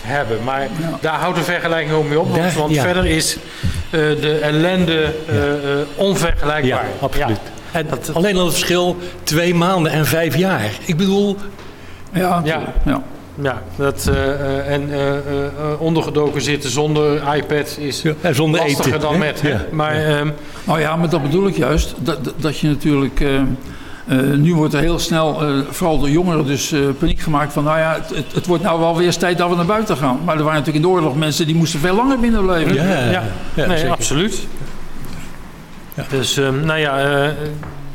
hebben. Maar daar houdt de vergelijking ook mee op. Want, Daar- want verder is de ellende eh, eh, onvergelijkbaar. Ja, absoluut. Ja. En alleen al het verschil twee maanden en vijf jaar. Ik bedoel, Ja, Ja. ja. Ja, dat, eh, eh, en eh, eh, eh, ondergedoken zitten zonder iPad is en zonder lastiger eten. dan hè? met. hè? Ja. Maar ehm, Nou ja, maar dat bedoel ik juist. Dat, dat- dat je natuurlijk. Eh, nu wordt er heel snel, eh, vooral door jongeren, dus eh, paniek gemaakt van. Nou ja, het, het, het wordt nou wel weer eens tijd dat we naar buiten gaan. Maar er waren natuurlijk in de oorlog mensen die moesten veel langer binnen blijven. Ja, Ja. ja, nee, zeker. absoluut. Ja. Dus ehm, nou ja, eh,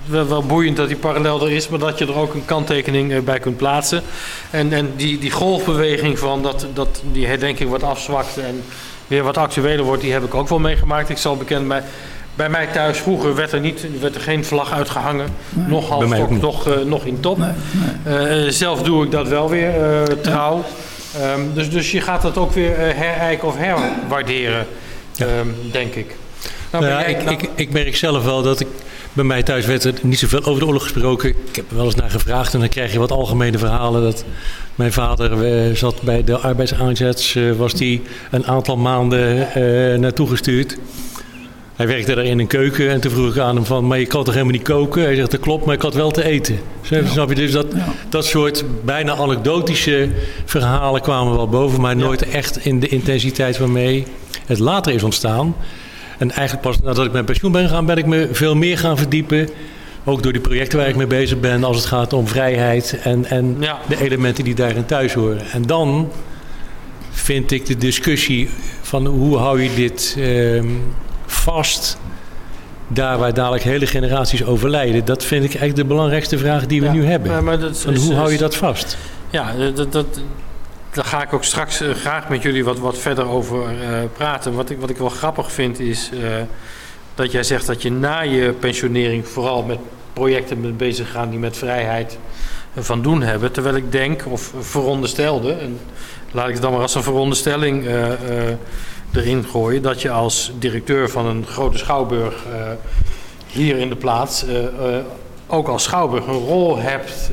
wel, wel boeiend dat die parallel er is, maar dat je er ook een kanttekening bij kunt plaatsen. En, en die, die golfbeweging van dat, dat die herdenking wordt afzwakt en weer wat actueler wordt, die heb ik ook wel meegemaakt. Ik zal bekend bij, bij mij thuis vroeger werd er, niet, werd er geen vlag uitgehangen, nog niet. nog, eh, nog in top. Nee. Eh, zelf doe ik dat wel weer eh, trouw. Ehm, dus, dus je gaat dat ook weer herijken of herwaarderen, ehm, denk ik. Nou, Nou jij- ik, nou- ik, ik merk zelf wel dat ik bij mij thuis werd er niet zoveel over de oorlog gesproken. Ik heb er wel eens naar gevraagd en dan krijg je wat algemene verhalen. Dat mijn vader zat bij de arbeidsaanzet, was die een aantal maanden eh, naartoe gestuurd. Hij werkte daar in een keuken en toen vroeg ik aan hem van, maar je kan toch helemaal niet koken? Hij zegt, dat klopt, maar ik had wel te eten. Zo, Snap je? Dus dat, Ja. dat soort bijna anekdotische verhalen kwamen wel boven, maar nooit echt in de intensiteit waarmee het later is ontstaan. En eigenlijk pas nadat ik met pensioen ben gegaan, ben ik me veel meer gaan verdiepen. Ook door die projecten waar ik mee bezig ben, als het gaat om vrijheid en, en de elementen die daarin thuis horen. En dan vind ik de discussie van hoe hou je dit ehm, vast, daar waar dadelijk hele generaties overlijden, dat vind ik eigenlijk de belangrijkste vraag die we Ja, nu hebben. maar- is- hoe hou je dat vast? Ja, dat, dat, daar ga ik ook straks eh, graag met jullie wat, wat verder over eh, praten. Wat ik, wat ik wel grappig vind is eh, dat jij zegt dat je na je pensionering vooral met projecten bent bezig gaan die met vrijheid van doen hebben. Terwijl ik denk, of veronderstelde, en laat ik het dan maar als een veronderstelling erin gooien, dat je als directeur van een grote schouwburg eh, hier in de plaats eh, eh, ook als schouwburg een rol hebt.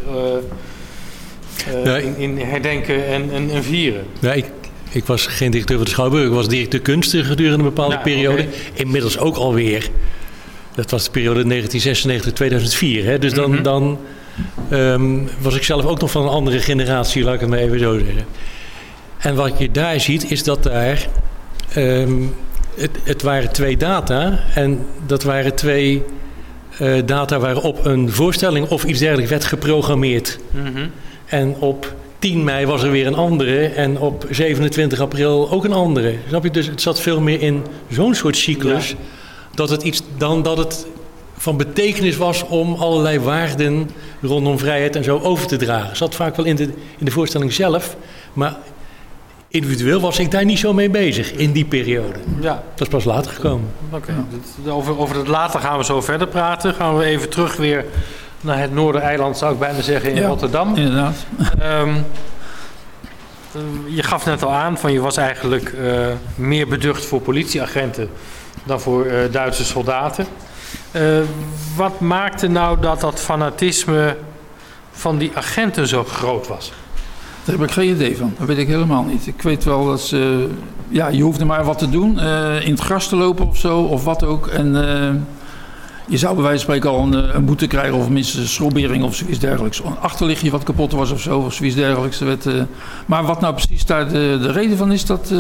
Nee. in, in herdenken en, en, en vieren. Ja, ik, ik was geen directeur van de Schouwburg. Ik was directeur kunsten gedurende een bepaalde Ja, periode. Inmiddels ook alweer. Dat was de periode 1996-2004. Hè? Dus dan, Mhm. dan ehm, was ik zelf ook nog van een andere generatie, laat ik het maar even zo zeggen. En wat je daar ziet, is dat daar... ehm, het, het waren twee data en dat waren twee eh, data waarop een voorstelling of iets dergelijks werd geprogrammeerd. Mhm. En op 10 mei was er weer een andere en op 27 april ook een andere. Snap je? Dus het zat veel meer in zo'n soort cyclus dat het iets dan dat het van betekenis was om allerlei waarden rondom vrijheid en zo over te dragen. Het zat vaak wel in de, in de voorstelling zelf, maar individueel was ik daar niet zo mee bezig in die periode. Ja, Dat is pas later gekomen. oké. Dat- Over, over het later gaan we zo verder praten. Gaan we even terug weer naar het Noordereiland, zou ik bijna zeggen, in Ja. Rotterdam. Inderdaad. Ehm, eh, je gaf net al aan van je was eigenlijk eh, meer beducht voor politieagenten dan voor eh, Duitse soldaten. Eh, wat maakte nou dat dat fanatisme van die agenten zo groot was? Daar heb ik geen idee van. Dat weet ik helemaal niet. Ik weet wel dat ze... Ja, je hoefde maar wat te doen. eh, in het gras te lopen of zo, of wat ook. En eh, je zou bij wijze van spreken al een, eh, een boete krijgen... of minstens een schrobbering of zoiets dergelijks. Een achterlichtje wat kapot was of zo, of zoiets dergelijks. Er werd, maar wat nou precies daar de, de reden van is, dat,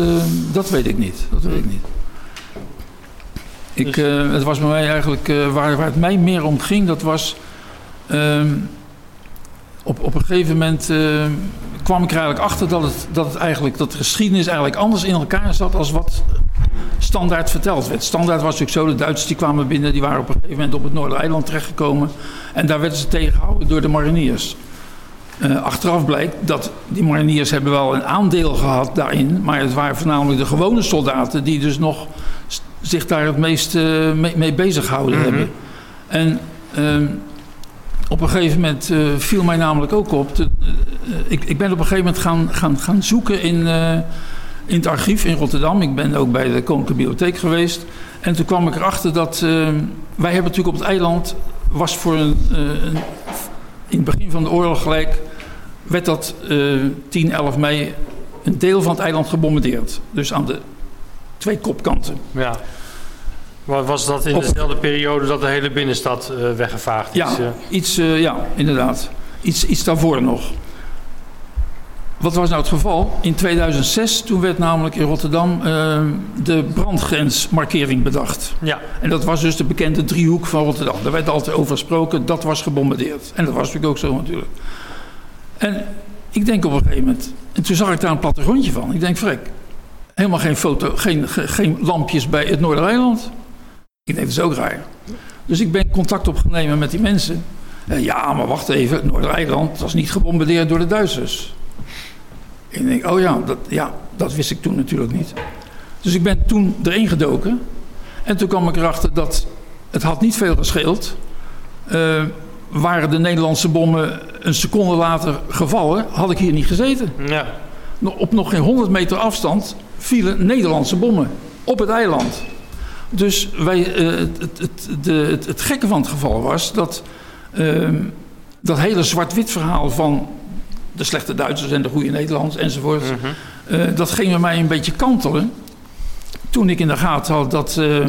dat weet ik niet. Dat weet ik niet. Ik, eh, het was bij mij eigenlijk... waar, waar het mij meer om ging, dat was... ehm, op, op een gegeven moment eh, kwam ik er eigenlijk achter dat, het, dat, het eigenlijk, dat de geschiedenis eigenlijk anders in elkaar zat als wat standaard verteld werd. Standaard was natuurlijk zo, de Duitsers die kwamen binnen, die waren op een gegeven moment op het Noordereiland terechtgekomen. En daar werden ze tegengehouden door de mariniers. Eh, achteraf blijkt dat die mariniers hebben wel een aandeel gehad daarin, maar het waren voornamelijk de gewone soldaten die dus nog zich daar het meest eh, mee, mee bezig gehouden Mhm. hebben. En ehm, op een gegeven moment eh, viel mij namelijk ook op. de- eh, ik, ik ben op een gegeven moment gaan, gaan, gaan zoeken in, eh, in het archief in Rotterdam. Ik ben ook bij de Koninklijke Bibliotheek geweest. En toen kwam ik erachter dat eh, wij hebben natuurlijk op het eiland was voor een, eh, een- in het begin van de oorlog gelijk werd dat eh 10, 11 mei een deel van het eiland gebombardeerd. Dus aan de twee kopkanten. Ja. Wa- Was dat in Op- dezelfde periode dat de hele binnenstad eh, weggevaagd is? Ja, eh? iets, eh, ja inderdaad. Iets, iets daarvoor nog. Wat was nou het geval? In 2006, toen werd namelijk in Rotterdam de brandgrensmarkering bedacht. ja. En dat was dus de bekende driehoek van Rotterdam. Daar werd altijd over gesproken, dat was gebombardeerd. En dat was natuurlijk ook zo natuurlijk. En ik denk op een gegeven moment... En toen zag ik daar een plattegrondje van. Ik denk, vrek, helemaal geen foto, geen, ge- geen lampjes bij het Noordereiland. Ik denk, dat is ook raar. Dus ik ben contact opgenomen met die mensen. Eh, ja, maar wacht even, het Noordereiland was niet gebombardeerd door de Duitsers. Ik denk, oh ja dat, ja, dat wist ik toen natuurlijk niet. Dus ik ben toen erin gedoken. En toen kwam ik erachter dat het had niet veel gescheeld. Eh, waren de Nederlandse bommen een seconde later gevallen, had ik hier niet gezeten. ja. Op nog geen 100 meter afstand vielen Nederlandse bommen op het eiland. Dus wij, eh, het, het, het, de, het, het gekke van het geval was dat ehm, dat hele zwart-wit verhaal van de slechte Duitsers en de goede Nederlanders enzovoort, eh, dat ging bij mij een beetje kantelen. Toen ik in de gaten had dat, eh,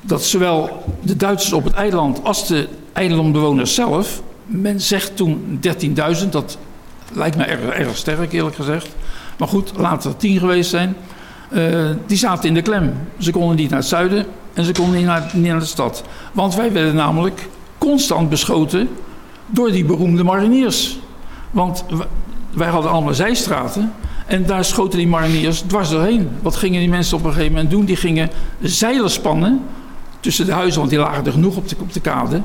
dat zowel de Duitsers op het eiland als de eilandbewoners zelf, men zegt toen 13.000, dat lijkt me erg, erg sterk eerlijk gezegd. Maar goed, laten er 10 geweest zijn. Eh, die zaten in de klem. Ze konden niet naar het zuiden en ze konden niet naar, de stad. Want wij werden namelijk constant beschoten door die beroemde mariniers. Want wij hadden allemaal zijstraten en daar schoten die mariniers dwars doorheen. Wat gingen die mensen op een gegeven moment doen? Die gingen zeilen spannen tussen de huizen, want die lagen er genoeg op de, op de kade.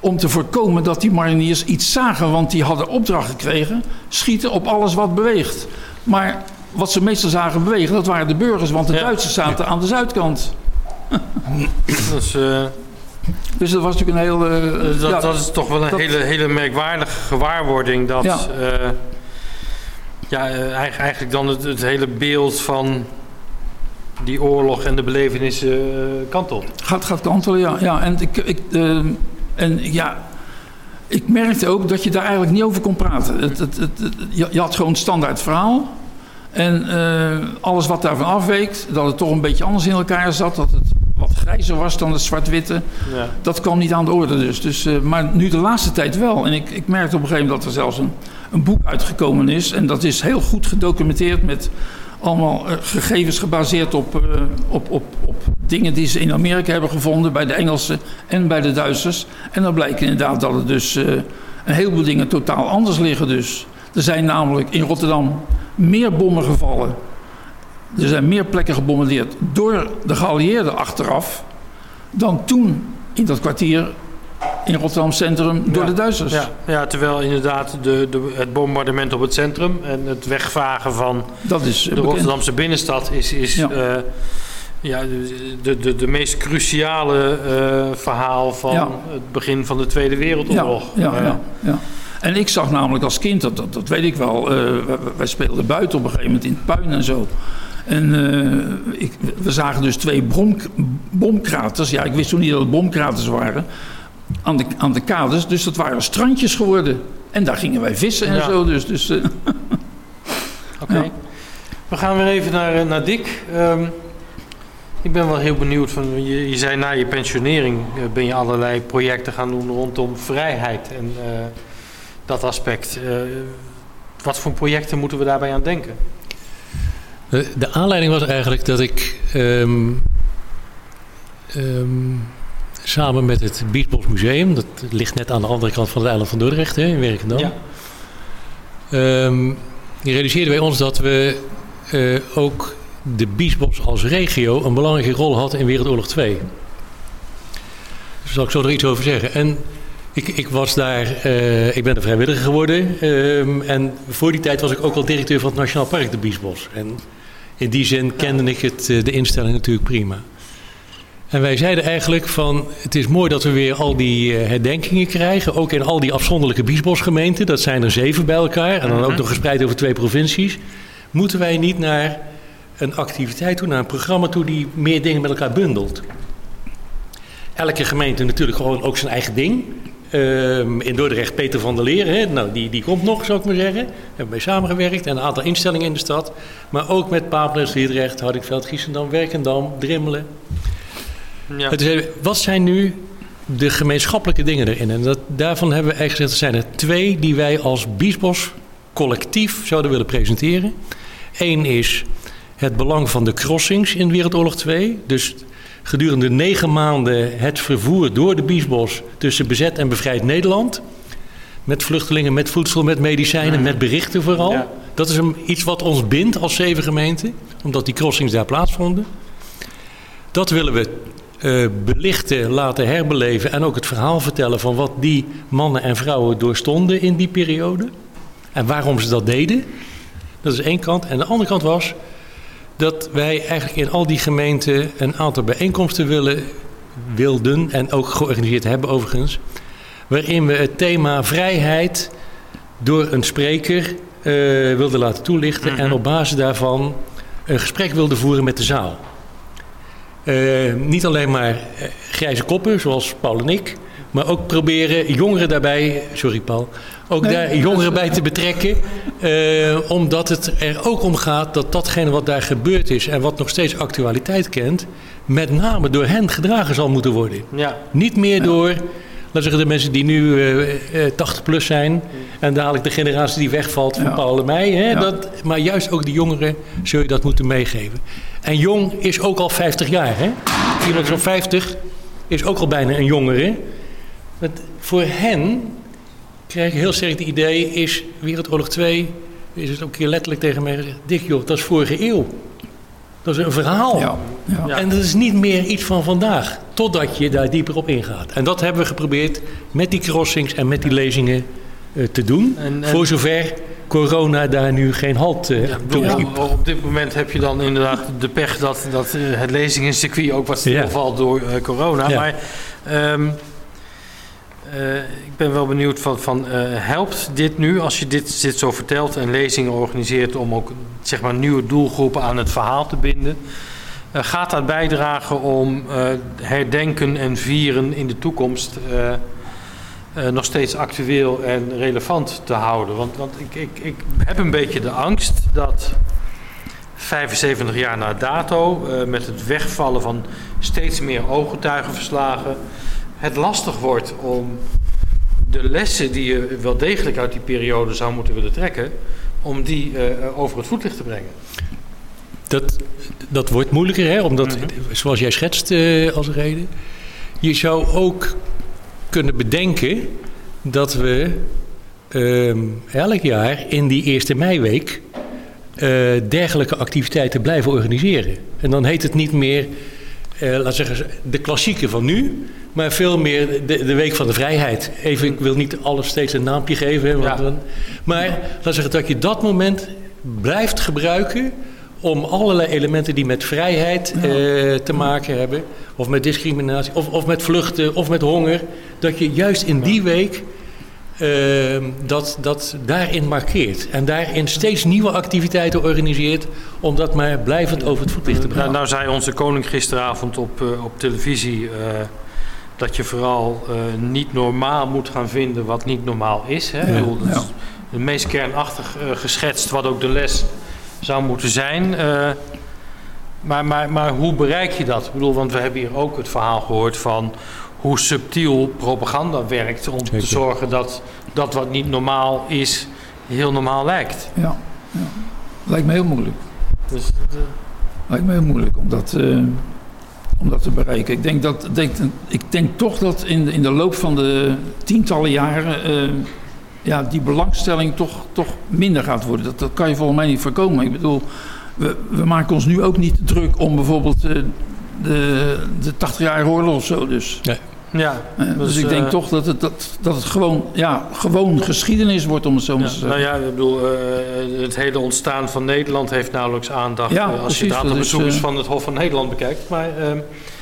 Om te voorkomen dat die mariniers iets zagen, want die hadden opdracht gekregen: schieten op alles wat beweegt. Maar wat ze meestal zagen bewegen, dat waren de burgers, want de Ja. Duitsers zaten aan de zuidkant. Dus, eh, Dus dat was natuurlijk een heel. eh, dat, ja, dat is toch wel een dat- hele, hele merkwaardige gewaarwording. Dat Ja. eh, ja, eigenlijk, dan het, het hele beeld van die oorlog en de belevenissen kantelt. Gaat, gaat kantelen, ja. ja en, ik, ik, eh, en ja, ik merkte ook dat je daar eigenlijk niet over kon praten. Het, het, je, je had gewoon een standaard verhaal. En eh, alles wat daarvan afweek, dat het toch een beetje anders in elkaar zat. Dat het wat grijzer was dan het zwart-witte. Ja. Dat kwam niet aan de orde dus. dus eh, maar nu de laatste tijd wel. En ik, ik merkte op een gegeven moment dat er zelfs een, een boek uitgekomen is. En dat is heel goed gedocumenteerd met allemaal eh, gegevens gebaseerd op, op, op, op dingen die ze in Amerika hebben gevonden, bij de Engelsen en bij de Duitsers. En dan blijkt inderdaad dat het dus een heleboel dingen totaal anders liggen. Dus. Er zijn namelijk in Rotterdam meer bommen gevallen. Er zijn meer plekken gebombardeerd door de geallieerden achteraf dan toen in dat kwartier in Rotterdam Centrum door Ja. de Duitsers. Ja, ja terwijl inderdaad de, de, het bombardement op het centrum en het wegvagen van Dat is de bekend. Rotterdamse binnenstad is, is Ja. ja. ja, de, de, de meest cruciale eh, verhaal van het begin van de Tweede Wereldoorlog. Ja, ja, Eh, ja, ja. En ik zag namelijk als kind, dat, dat, dat weet ik wel, eh, wij, speelden buiten op een gegeven moment in het puin en zo. En eh, ik, we zagen dus twee bom, bomkraters. Ja, ik wist toen niet dat het bomkraters waren. Aan de, aan de kades. Dus dat waren strandjes geworden. En daar gingen wij vissen en Ja. zo. Dus, dus eh, Oké. Ja. We gaan weer even naar, naar Dick. Ehm, ik ben wel heel benieuwd. Van, je, je zei na je pensionering ben je allerlei projecten gaan doen rondom vrijheid en dat aspect. Eh, wat voor projecten moeten we daarbij aan denken? De, de aanleiding was eigenlijk dat ik ehm, ehm, samen met het Biesbos Museum, dat ligt net aan de andere kant van het eiland van Dordrecht, hè, in Werkendam, Ja. ehm, realiseerden wij ons dat we eh, ook de Biesbos als regio een belangrijke rol had in Wereldoorlog 2. Daar zal ik zo nog iets over zeggen. En ik, ik was daar, eh, ik ben er vrijwilliger geworden. ehm, en voor die tijd was ik ook al directeur van het Nationaal Park de Biesbos. En in die zin kende ik het, eh, de instelling natuurlijk prima. En wij zeiden eigenlijk van, het is mooi dat we weer al die eh, herdenkingen krijgen. Ook in al die afzonderlijke Biesbosgemeenten. Dat zijn er zeven bij elkaar. En dan ook nog gespreid over twee provincies. Moeten wij niet naar een activiteit toe, naar een programma toe die meer dingen met elkaar bundelt? Elke gemeente natuurlijk gewoon ook zijn eigen ding. Ehm, in Dordrecht Peter van der Leer, hè? Nou, die, die komt nog, zou ik maar zeggen. Hebben we mee samengewerkt en een aantal instellingen in de stad. Maar ook met Papelen, Sliedrecht, Houdikveld, Giesendam, Werkendam, Drimmelen. Ja. Wat zijn nu de gemeenschappelijke dingen erin? En dat, daarvan hebben we eigenlijk gezegd, er zijn er twee die wij als Biesbos collectief zouden willen presenteren. Eén is het belang van de crossings in Wereldoorlog 2. Dus gedurende negen maanden het vervoer door de Biesbos tussen bezet en bevrijd Nederland. Met vluchtelingen, met voedsel, met medicijnen, met berichten vooral. Ja. Dat is een, iets wat ons bindt als zeven gemeenten, omdat die crossings daar plaatsvonden. Dat willen we eh, belichten, laten herbeleven en ook het verhaal vertellen van wat die mannen en vrouwen doorstonden in die periode. En waarom ze dat deden. Dat is één kant. En de andere kant was dat wij eigenlijk in al die gemeenten een aantal bijeenkomsten willen, wilden en ook georganiseerd hebben overigens. Waarin we het thema vrijheid door een spreker eh, wilden laten toelichten en op basis daarvan een gesprek wilden voeren met de zaal. Eh, niet alleen maar eh, grijze koppen, zoals Paul en ik, maar ook proberen jongeren daarbij, sorry Paul, ook daar jongeren bij te betrekken. eh, omdat het er ook om gaat dat datgene wat daar gebeurd is en wat nog steeds actualiteit kent, met name door hen gedragen zal moeten worden. Ja. Niet meer door, laten we zeggen, de mensen die nu eh, eh, 80 plus zijn. En dadelijk de generatie die wegvalt van Ja. Paul en mij. Hè, Ja. dat, maar juist ook de jongeren zul je dat moeten meegeven. En jong is ook al 50 jaar. Hè? Iemand zo'n 50 is ook al bijna een jongere. Want voor hen krijg ik heel sterk het idee, is Wereldoorlog 2, is het ook een keer letterlijk tegen mij gezegd, Dick joh, dat is vorige eeuw. Dat is een verhaal. ja. En dat is niet meer iets van vandaag, totdat je daar dieper op ingaat. En dat hebben we geprobeerd met die crossings en met die lezingen eh, te doen. En- en- Voor zover corona daar nu geen halt eh Ja, bedoel, op dit moment heb je dan inderdaad de pech dat, dat eh, het lezingencircuit ook wat Ja. stilvalt door eh, corona. Ja. Maar ehm, eh, ik ben wel benieuwd van, van eh, helpt dit nu als je dit, zo vertelt en lezingen organiseert om ook zeg maar nieuwe doelgroepen aan het verhaal te binden? Eh, gaat dat bijdragen om herdenken en vieren in de toekomst nog steeds actueel en relevant te houden? Want, want ik, ik, ik heb een beetje de angst dat 75 jaar na dato, met het wegvallen van steeds meer ooggetuigenverslagen, het lastig wordt om de lessen die je wel degelijk uit die periode zou moeten willen trekken, om die eh, over het voetlicht te brengen. dat, dat wordt moeilijker, hè? omdat, zoals jij schetst eh, als reden. Je zou ook kunnen bedenken dat we ehm, elk jaar in die eerste meiweek eh, dergelijke activiteiten blijven organiseren. En dan heet het niet meer, laat zeggen, de klassieke van nu, maar veel meer de, de Week van de Vrijheid. Even, ik wil niet alles steeds een naampje geven, hè, want Ja. maar laat zeggen dat je dat moment blijft gebruiken om allerlei elementen die met vrijheid eh, te maken hebben, of met discriminatie, of, of met vluchten, of met honger, dat je juist in die week eh, dat, dat daarin markeert. En daarin steeds nieuwe activiteiten organiseert, om dat maar blijvend over het voetlicht te Nou, brengen. nou zei onze koning gisteravond op, eh, op televisie eh, dat je vooral eh, niet normaal moet gaan vinden wat niet normaal is. Hè? Ik bedoel, dat is het meest kernachtig eh, geschetst wat ook de les zou moeten zijn. Eh, maar, maar, maar hoe bereik je dat? Ik bedoel, want we hebben hier ook het verhaal gehoord van hoe subtiel propaganda werkt om te zorgen dat dat wat niet normaal is, heel normaal lijkt. Ja, ja. Lijkt me heel moeilijk. Dus, Lijkt me heel moeilijk om dat, eh, om dat te bereiken. Ik denk, dat, ik denk toch dat in in de loop van de tientallen jaren... eh, ja, die belangstelling toch, toch minder gaat worden. Dat, dat kan je volgens mij niet voorkomen. Ik bedoel, we, we maken ons nu ook niet druk om bijvoorbeeld... eh, de, de 80-jarige oorlog of zo. Dus, ja, eh, dus, dus, ik denk eh, toch dat het, dat, dat het gewoon, ja, gewoon geschiedenis wordt, om het zo maar te zeggen. nou ja, ik bedoel, eh, het hele ontstaan van Nederland heeft nauwelijks aandacht Ja, als precies, je het aantal bezoekers van het Hof van Nederland bekijkt. Maar ehm,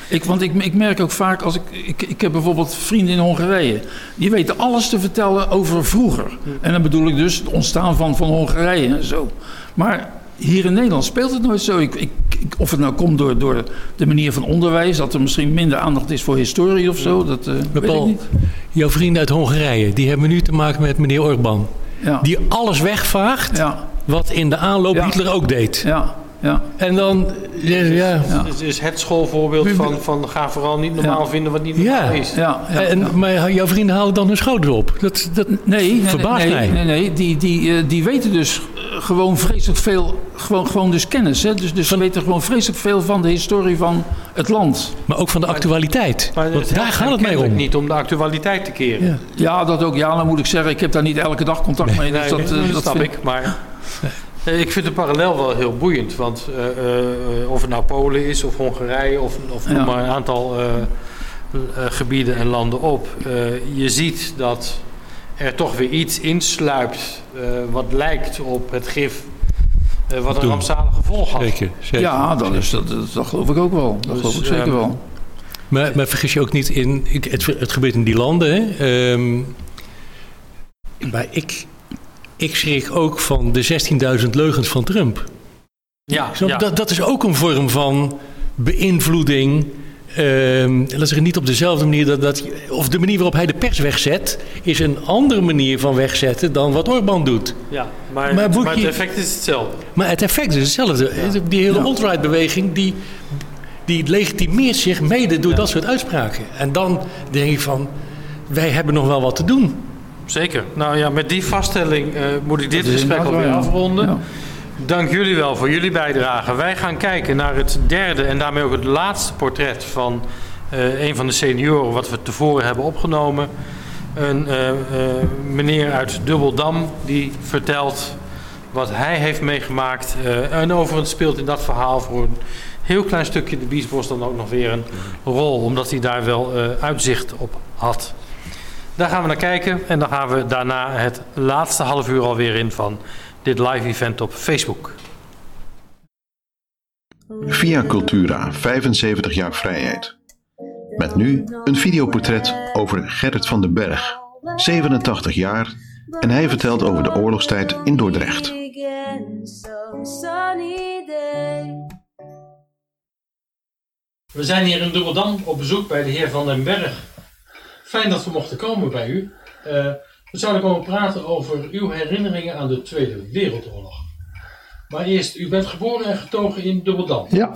Ik, want ik, ik merk ook vaak, als ik, ik, ik heb bijvoorbeeld vrienden in Hongarije. Die weten alles te vertellen over vroeger. En dan bedoel ik dus het ontstaan van, van Hongarije en zo. Maar hier in Nederland speelt het nooit zo. Ik, ik, of het nou komt door, door de manier van onderwijs, dat er misschien minder aandacht is voor historie of zo. Dat eh, weet ik niet. jouw vrienden uit Hongarije, die hebben nu te maken met meneer Orbán. Ja, Die alles wegvaagt ja, wat in de aanloop Ja. Hitler ook deed. ja, ja. En dan, ja, ja, Ja. het is het schoolvoorbeeld van, van ga vooral niet normaal Ja. vinden wat niet normaal Ja. is. ja, ja, en, ja. Maar jouw vrienden halen dan hun schouders op. Dat, dat, Nee, nee, Verbaast nee, mij. nee, nee, die, die, eh, die weten dus eh, gewoon vreselijk veel, gewoon, gewoon dus kennis. Hè? Dus, dus ze weten gewoon vreselijk veel van de historie van het land. maar ook van de actualiteit. Maar Want daar gaat het mij om. niet om de actualiteit te keren. Ja. Ja, dat ook. Ja, dan moet ik zeggen, ik heb daar niet elke dag contact mee. Dus Nee, dat, dat, eh, dat snap vind- ik. Maar eh, ik vind de parallel wel heel boeiend. Want eh, eh, of het nou Polen is of Hongarije of, of noem Ja. maar een aantal eh, eh, gebieden en landen op. eh, je ziet dat er toch weer iets insluipt eh, wat lijkt op het gif. eh, wat een rampzalig gevolg had. Zeker, zeker. Ja, dat, is, dat, dat, dat geloof ik ook wel. Dat Dus, geloof ik zeker ehm, wel. Maar, maar vergis je ook niet in. ik- Het, het gebeurt in die landen. Hè? Ehm, maar ik, ik schrik ook van de 16.000 leugens van Trump. Ja. Dat, dat is ook een vorm van beïnvloeding. Ehm laat zeggen, niet op dezelfde manier dat, dat. Of de manier waarop hij de pers wegzet. is een andere manier van wegzetten dan wat Orbán doet. ja, maar, Maar het effect is hetzelfde. Maar het effect is hetzelfde. Die hele Ja. alt-right beweging. die, die legitimeert zich mede door dat soort uitspraken. En dan denk ik van. wij hebben nog wel wat te doen. Zeker. Nou ja, met die vaststelling eh, moet ik dit gesprek alweer ja. afronden. Ja. Dank jullie wel voor jullie bijdrage. Wij gaan kijken naar het derde en daarmee ook het laatste portret van eh, een van de senioren wat we tevoren hebben opgenomen. Een eh, meneer uit Dubbeldam die vertelt wat hij heeft meegemaakt. en overigens speelt in dat verhaal voor een heel klein stukje de Biesbos dan ook nog weer een rol, omdat hij daar wel uitzicht op had. Daar gaan we naar kijken en dan gaan we daarna het laatste half uur alweer in van dit live event op Facebook. Via Cultura 75 jaar vrijheid. Met nu een videoportret over Gerrit van den Berg, 87 jaar, en hij vertelt over de oorlogstijd in Dordrecht. We zijn hier in Dubbeldam op bezoek bij de heer Van den Berg. Fijn dat we mochten komen bij u. Eh, we zouden komen praten over uw herinneringen aan de Tweede Wereldoorlog. Maar eerst, u bent geboren en getogen in Dubbeldam. Ja,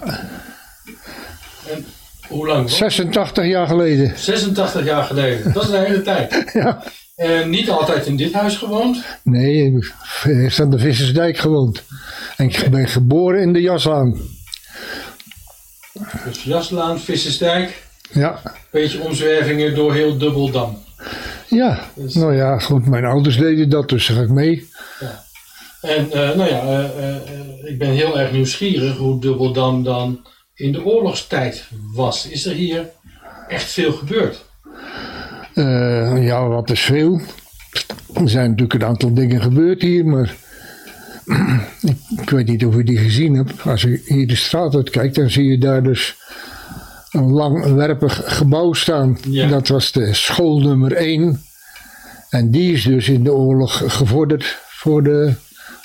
En hoe lang? 86 jaar geleden. 86 jaar geleden. Dat is een hele tijd. Ja. En niet altijd in dit huis gewoond. Nee, ik heb aan de Vissersdijk gewoond. En ik ben geboren in de Jaslaan. Dus Jaslaan, Vissersdijk. Ja. Beetje omzwervingen door heel Dubbeldam. Ja, nou ja, goed, mijn ouders deden dat, dus daar ga ik mee. En eh, nou ja, eh, eh, ik ben heel erg nieuwsgierig hoe Dubbeldam dan in de oorlogstijd was. Is er hier echt veel gebeurd? Ja, wat is veel. Er zijn natuurlijk een aantal dingen gebeurd hier, maar ik, ik weet niet of u die gezien hebt. Als u hier de straat uitkijkt, dan zie je daar dus een langwerpig gebouw staan. Ja. Dat was de school nummer 1. En die is dus in de oorlog gevorderd voor de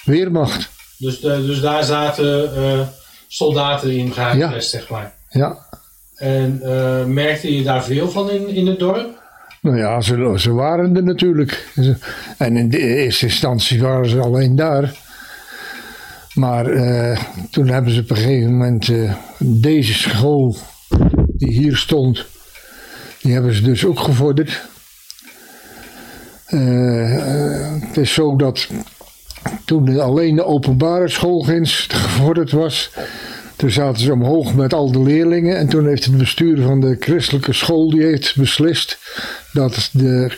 Weermacht. Dus, de- dus daar zaten eh, soldaten in gehuisvest, zeg maar. Ja, En eh, merkte je daar veel van in, in het dorp? nou ja, ze, ze waren er natuurlijk. En in de eerste instantie waren ze alleen daar. Maar eh, toen hebben ze op een gegeven moment eh, deze school die hier stond, die hebben ze dus ook gevorderd. Eh, eh, het is zo dat toen alleen de openbare schoolgrens gevorderd was, toen zaten ze omhoog met al de leerlingen. En toen heeft het bestuur van de christelijke school die heeft beslist dat de,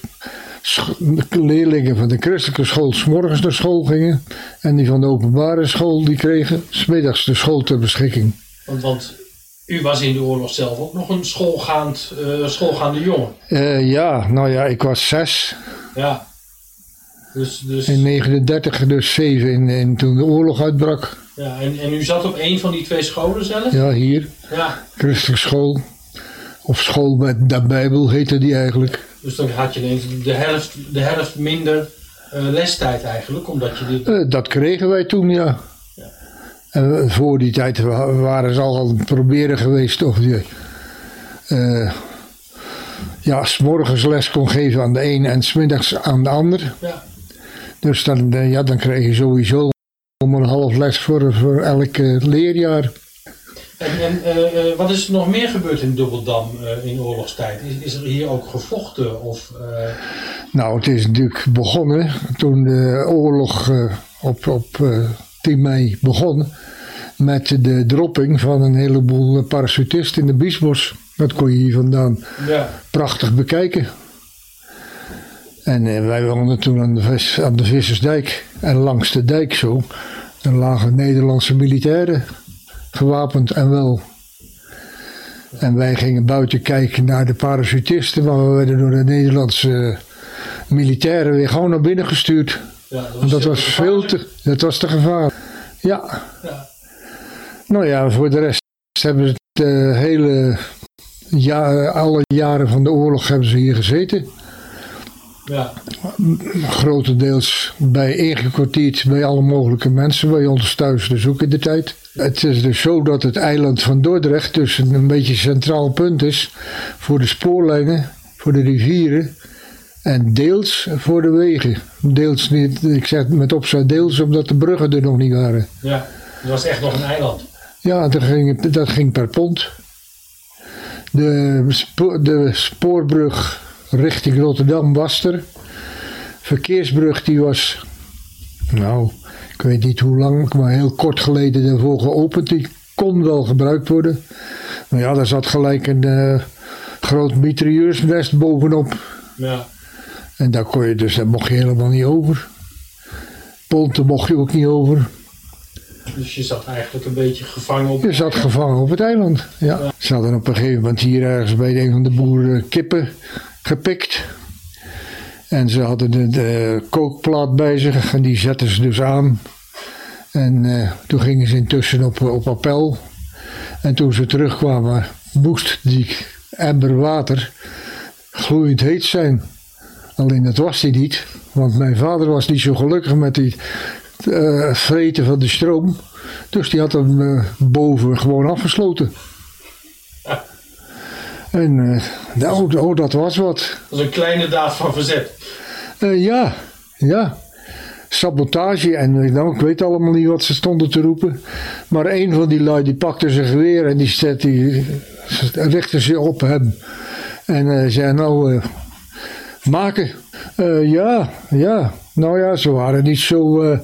leerlingen van de christelijke school 's morgens naar school gingen. En die van de openbare school die kregen 's middags de school ter beschikking. Want, want u was in de oorlog zelf ook nog een schoolgaand, eh, schoolgaande jongen. Eh, ja, nou ja, ik was zes Ja. Dus, dus, in 39, dus zeven in, in, toen de oorlog uitbrak. ja, en, en u zat op een van die twee scholen zelf? Ja, hier, Ja. christelijke school. Of school met de Bijbel heette die eigenlijk. Dus dan had je ineens de helft, de helft minder eh, lestijd eigenlijk, omdat je dit... Dat kregen wij toen, ja. En voor die tijd wa- waren ze al aan het proberen geweest of je eh ja, s'morgens les kon geven aan de een en smiddags aan de ander. Ja. Dus dan, eh, ja, dan kreeg je sowieso om een half les voor, voor elk eh, leerjaar. En, en wat is er nog meer gebeurd in Dubbeldam eh, in oorlogstijd? Is, is er hier ook gevochten? Of, Nou, het is natuurlijk begonnen toen de oorlog op, op eh, 10 mei begon. Met de dropping van een heleboel parachutisten in de Biesbos. Dat kon je hier vandaan ja. prachtig bekijken. En eh, wij woonden toen aan de, vis, aan de Vissersdijk. En langs de dijk zo. Daar lagen Nederlandse militairen. Gewapend en wel. En wij gingen buiten kijken naar de parachutisten. Maar we werden door de Nederlandse militairen weer gewoon naar binnen gestuurd. Ja, dat was veel te, dat was te gevaarlijk. Ja. Ja. Nou ja, voor de rest hebben ze het eh, hele ja, alle jaren van de oorlog hebben ze hier gezeten. Ja. Grotendeels bij ingekwartierd bij alle mogelijke mensen, bij ons thuis dus ook in de tijd. Het is dus zo dat het eiland van Dordrecht dus een, een beetje centraal punt is voor de spoorlijnen, voor de rivieren en deels voor de wegen. Deels niet, ik zeg met opzet deels omdat de bruggen er nog niet waren. ja, het was echt nog een eiland. Ja, dat ging, dat ging per pond. De, de spoorbrug richting Rotterdam was er. Verkeersbrug die was, nou, ik weet niet hoe lang, maar heel kort geleden daarvoor geopend. Die kon wel gebruikt worden. Maar ja, daar zat gelijk een eh, groot mitrailleursnest bovenop. Ja. En daar kon je dus, daar mocht je helemaal niet over. Ponten mocht je ook niet over. Dus je zat eigenlijk een beetje gevangen op... Je zat gevangen op het eiland. Ja. Ze hadden op een gegeven moment hier ergens bij een van de boeren kippen gepikt. En ze hadden de, de kookplaat bij zich en die zetten ze dus aan. En eh, toen gingen ze intussen op, op appel. En toen ze terugkwamen, moest die emmer water gloeiend heet zijn. Alleen dat was hij niet, want mijn vader was niet zo gelukkig met die eh, vreten van de stroom. Dus die had hem eh, boven gewoon afgesloten. En eh, nou, oh, dat was wat. Dat is een kleine daad van verzet. Ja, ja. Sabotage en nou, ik weet allemaal niet wat ze stonden te roepen. Maar een van die lui die pakte zijn geweer en die, zet, die richtte zich op hem. En zei nou, maken. Eh, ja, ja. Nou ja, ze waren niet zo, eh,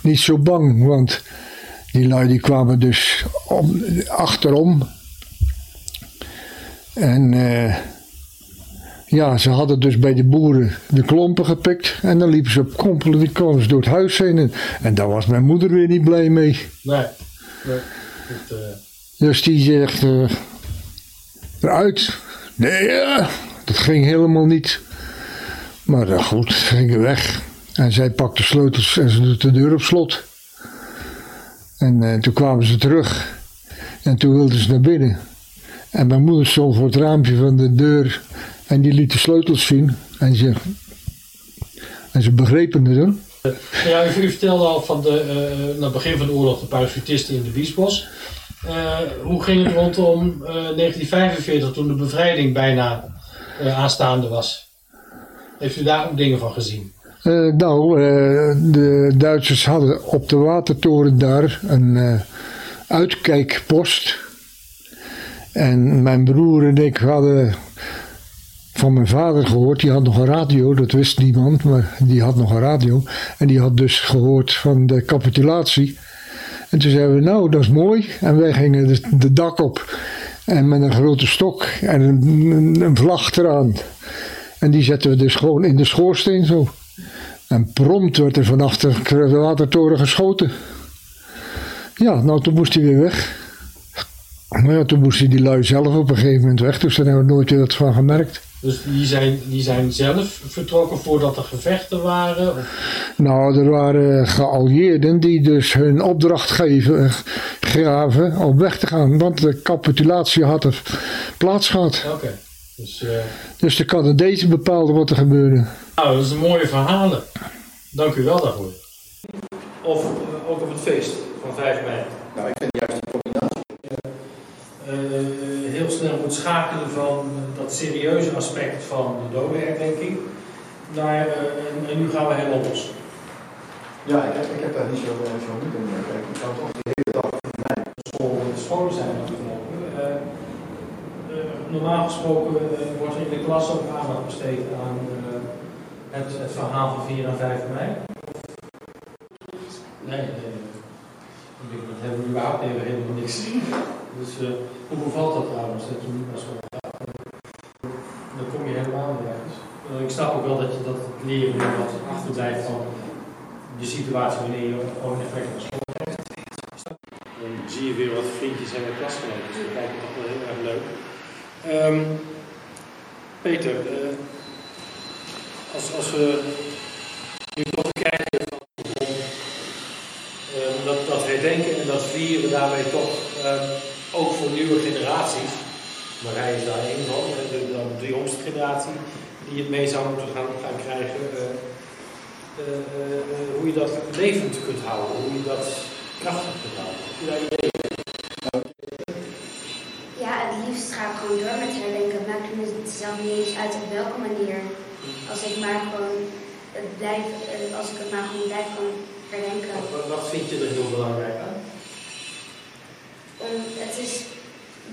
niet zo bang, want die lui die kwamen dus om, achterom. En eh, ja, ze hadden dus bij de boeren de klompen gepikt en dan liepen ze op kompelen, die door het huis heen. En, en daar was mijn moeder weer niet blij mee. Nee. nee. Het, Dus die zegt eruit. Nee, ja, dat ging helemaal niet. Maar eh, goed, ze gingen weg. En zij pakte sleutels en ze doet de deur op slot. En eh, toen kwamen ze terug. En toen wilden ze naar binnen. En mijn moeder stond voor het raampje van de deur. En die liet de sleutels zien. En ze, en ze begrepen het hoor. Ja, u, vertelde al van de, eh, na het begin van de oorlog de parachutisten in de Biesbos. Hoe ging het rondom eh, 1945 toen de bevrijding bijna aanstaande was? Heeft u daar ook dingen van gezien? Eh, nou, eh, de Duitsers hadden op de watertoren daar een eh, uitkijkpost. En mijn broer en ik hadden van mijn vader gehoord, die had nog een radio, dat wist niemand, maar die had nog een radio. En die had dus gehoord van de capitulatie. En toen zeiden we, nou, dat is mooi. En wij gingen de, dak op. En met een grote stok en een, een vlag eraan. En die zetten we dus gewoon in de schoorsteen zo. En prompt werd er van achter de watertoren geschoten. Ja, nou toen moest hij weer weg. Maar ja, toen moest hij die lui zelf op een gegeven moment weg. Dus daar hebben we nooit weer wat van gemerkt. Dus die zijn, die zijn zelf vertrokken voordat er gevechten waren? Of, Nou, er waren geallieerden die dus hun opdracht geven, gaven om weg te gaan. Want de capitulatie had er plaats gehad. Oké. Dus, eh, Dus de Canadezen bepaalden wat er gebeurde. nou, dat is een mooie verhalen. Dank u wel daarvoor. Of eh, ook op het feest van 5 mei. Nou, ik vind juist die combinatie. eh, heel snel moet schakelen van dat serieuze aspect van de dodenherdenking naar, en, en nu gaan we helemaal los. Ja, ik heb, ik heb daar niet zo, zo moeite mee. Kijk, ik kan toch de hele dag voor mij. Scholen, de scholen zijn normaal gesproken eh, wordt er in de klas ook aandacht besteed aan eh, het, het verhaal van 4 en 5 mei. Nee, nee. Dat hebben we überhaupt even helemaal niks. Dus eh, hoe bevalt dat trouwens, dat je niet naar school gaat? Dan kom je helemaal niet ergens. Eh, ik snap ook wel dat je dat het leren wat achterblijft van de situatie wanneer je gewoon effect naar school gaat. Dan zie je weer wat vriendjes en wat klasgenoten. Dus toch wel heel erg leuk. Ehm, Peter, eh, als, als we nu toch kijken van eh, dat, dat herdenken en dat vieren daarmee toch eh, ook voor nieuwe generaties, Marij is daar één van, de, dan de jongste generatie, die het mee zou moeten gaan, krijgen, eh, eh, hoe je dat levend kunt houden, hoe je dat krachtig kunt houden mee? Ja, het liefst ga ik gewoon door met herdenken. Maakt me het zelf niet eens uit op welke manier. Als ik maar gewoon het blijf, eh, als ik het maar gewoon blijf kan herdenken. Wat, wat vind je er heel belangrijk aan? Om, het is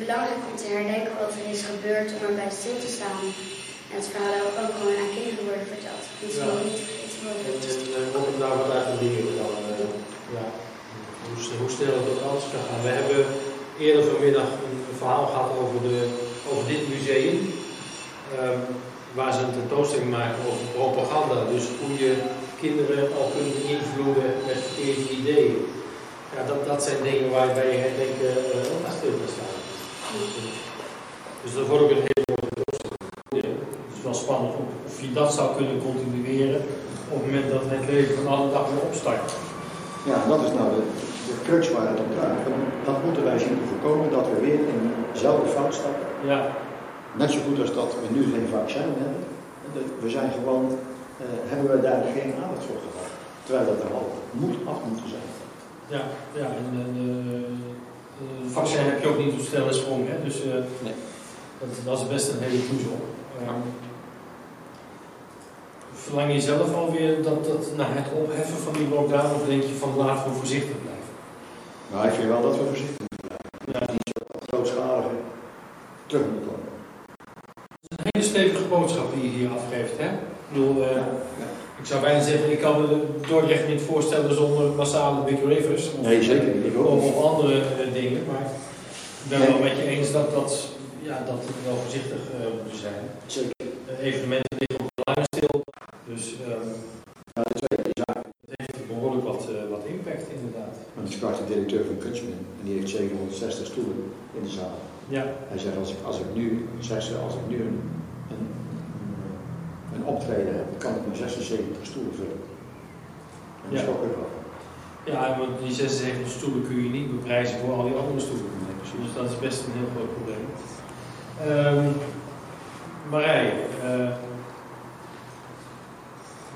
belangrijk om te herdenken wat er is gebeurd, om erbij stil te staan. En het verhaal ook, gewoon aan kinderen worden verteld. Het is Ja. niet. En uh, kom ik daar wat uit te leren dan? eh, ja. Hoe, hoe snel het ook anders kan gaan. We hebben eerder vanmiddag een verhaal gehad over, de, over dit museum. ehm, waar ze een tentoonstelling maken over propaganda. Dus hoe je kinderen al kunt beïnvloeden met verkeerde ideeën. Ja, dat, dat zijn dingen waarbij je herdenken uh, ook aan stil kan staan. Dus dat wordt ook een hele mooie tentoonstelling. Ja, het is wel spannend of, of je dat zou kunnen continueren op het moment dat het leven van alle dag weer opstart. Ja, dat is nou de, de crux waar het om draait. Dat moeten wij zien te voorkomen, dat we weer in dezelfde fout stappen. Ja, Net zo goed als dat we nu geen vaccin hebben. We zijn gewoon, eh, hebben we daar geen aandacht voor gehad. Terwijl dat er al moet af moeten zijn. ja, ja. En, en eh, eh, vaccin heb je ook niet op snelle sprong, hè? dus eh, Nee. dat, dat is best een hele puzzel. Ehm, verlang je zelf alweer dat, dat naar het opheffen van die lockdown of denk je van laten we voorzichtig blijven? Maar ik vind wel dat we voorzichtig moeten blijven. Ja, niet zo grootschalig terug moeten komen. Het is een stevige boodschap die je hier afgeeft. Hè? Ik bedoel, eh, ik zou bijna zeggen, ik kan me Dordrecht niet voorstellen zonder massale big rivers. Of, Nee, zeker niet. Of, andere eh, dingen. Maar ik ben wel met je eens dat, dat, ja, dat we wel voorzichtig eh, moeten zijn. Zeker. Evenementen liggen op de lijn stil. Dus ehm, Ja, zaak. het heeft behoorlijk wat, wat impact inderdaad. Want ik sprak de directeur van Kunstmin en die heeft 760 stoelen in de zaal. Ja. Hij zegt, als ik, als ik nu, zei ze, als ik nu een, een, optreden heb, kan ik maar 76 stoelen vullen. En dat Ja. ik wel. Ja, want die 76 stoelen kun je niet beprijzen voor al die andere stoelen. Dus dat is best een heel groot probleem. Ehm Marij,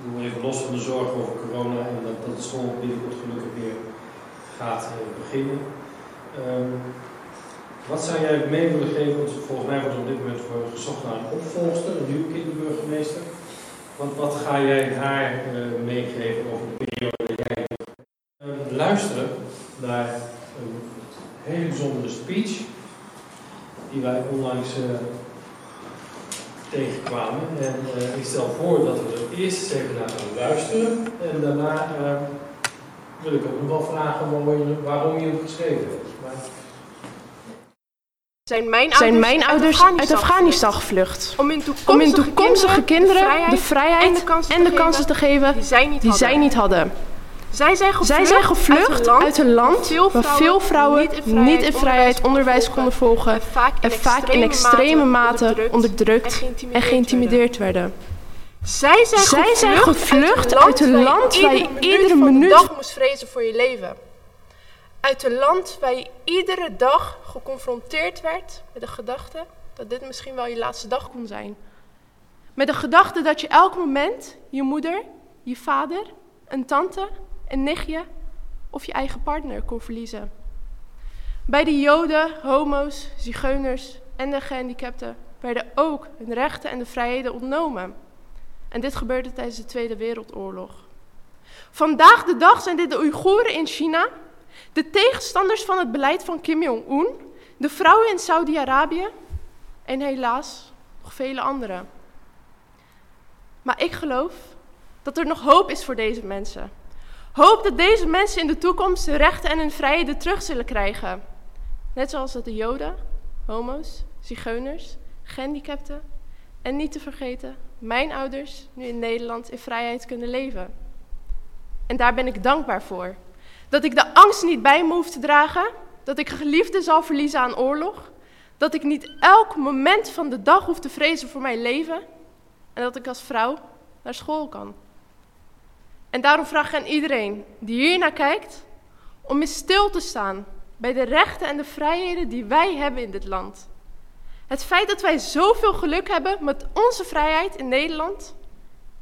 ik doe even los van de zorgen over corona en dat, dat de school binnenkort gelukkig weer gaat eh, beginnen. Ehm, wat zou jij mee willen geven? Want volgens mij wordt op dit moment gezocht naar een opvolgster, een nieuwe kinderburgemeester. Want wat ga jij haar eh, meegeven over de periode dat jij eh, luisteren naar een hele bijzondere speech die wij onlangs eh, tegenkwamen. En ik stel voor dat we er eerst eens even naar gaan luisteren en daarna wil ik ook nog wel vragen waarom je, waarom je het geschreven hebt. Zijn mijn zijn ouders, mijn ouders uit Afghanistan gevlucht. Om hun toekomstige, Om hun toekomstige kinderen de de vrijheid en de kansen, en de te, kansen te geven die zij niet die hadden. zij niet hadden. Zij zijn gevlucht, Zij zijn gevlucht uit een land waar veel vrouwen niet in vrijheid onderwijs konden volgen en vaak in extreme mate onderdrukt en geïntimideerd werden. Zij zijn Zij gevlucht, zijn gevlucht uit een land waar je iedere van de minuut dag moest vrezen voor je leven. Uit een land waar je iedere dag geconfronteerd werd met de gedachte dat dit misschien wel je laatste dag kon zijn. met de gedachte dat je elk moment je moeder, je vader, een tante, een nichtje of je eigen partner kon verliezen. Bij de Joden, homo's, zigeuners en de gehandicapten werden ook hun rechten en de vrijheden ontnomen. En dit gebeurde tijdens de Tweede Wereldoorlog. Vandaag de dag zijn dit de Oeigoeren in China, de tegenstanders van het beleid van Kim Jong-un, de vrouwen in Saudi-Arabië en helaas nog vele anderen. Maar ik geloof dat er nog hoop is voor deze mensen. Hoop dat deze mensen in de toekomst hun rechten en hun vrijheden terug zullen krijgen. Net zoals dat de Joden, homo's, zigeuners, gehandicapten en niet te vergeten, mijn ouders nu in Nederland in vrijheid kunnen leven. En daar ben ik dankbaar voor. Dat ik de angst niet bij me hoef te dragen, dat ik geliefden zal verliezen aan oorlog, dat ik niet elk moment van de dag hoef te vrezen voor mijn leven en dat ik als vrouw naar school kan. En daarom vraag ik aan iedereen die hier naar kijkt om eens stil te staan bij de rechten en de vrijheden die wij hebben in dit land. Het feit dat wij zoveel geluk hebben met onze vrijheid in Nederland,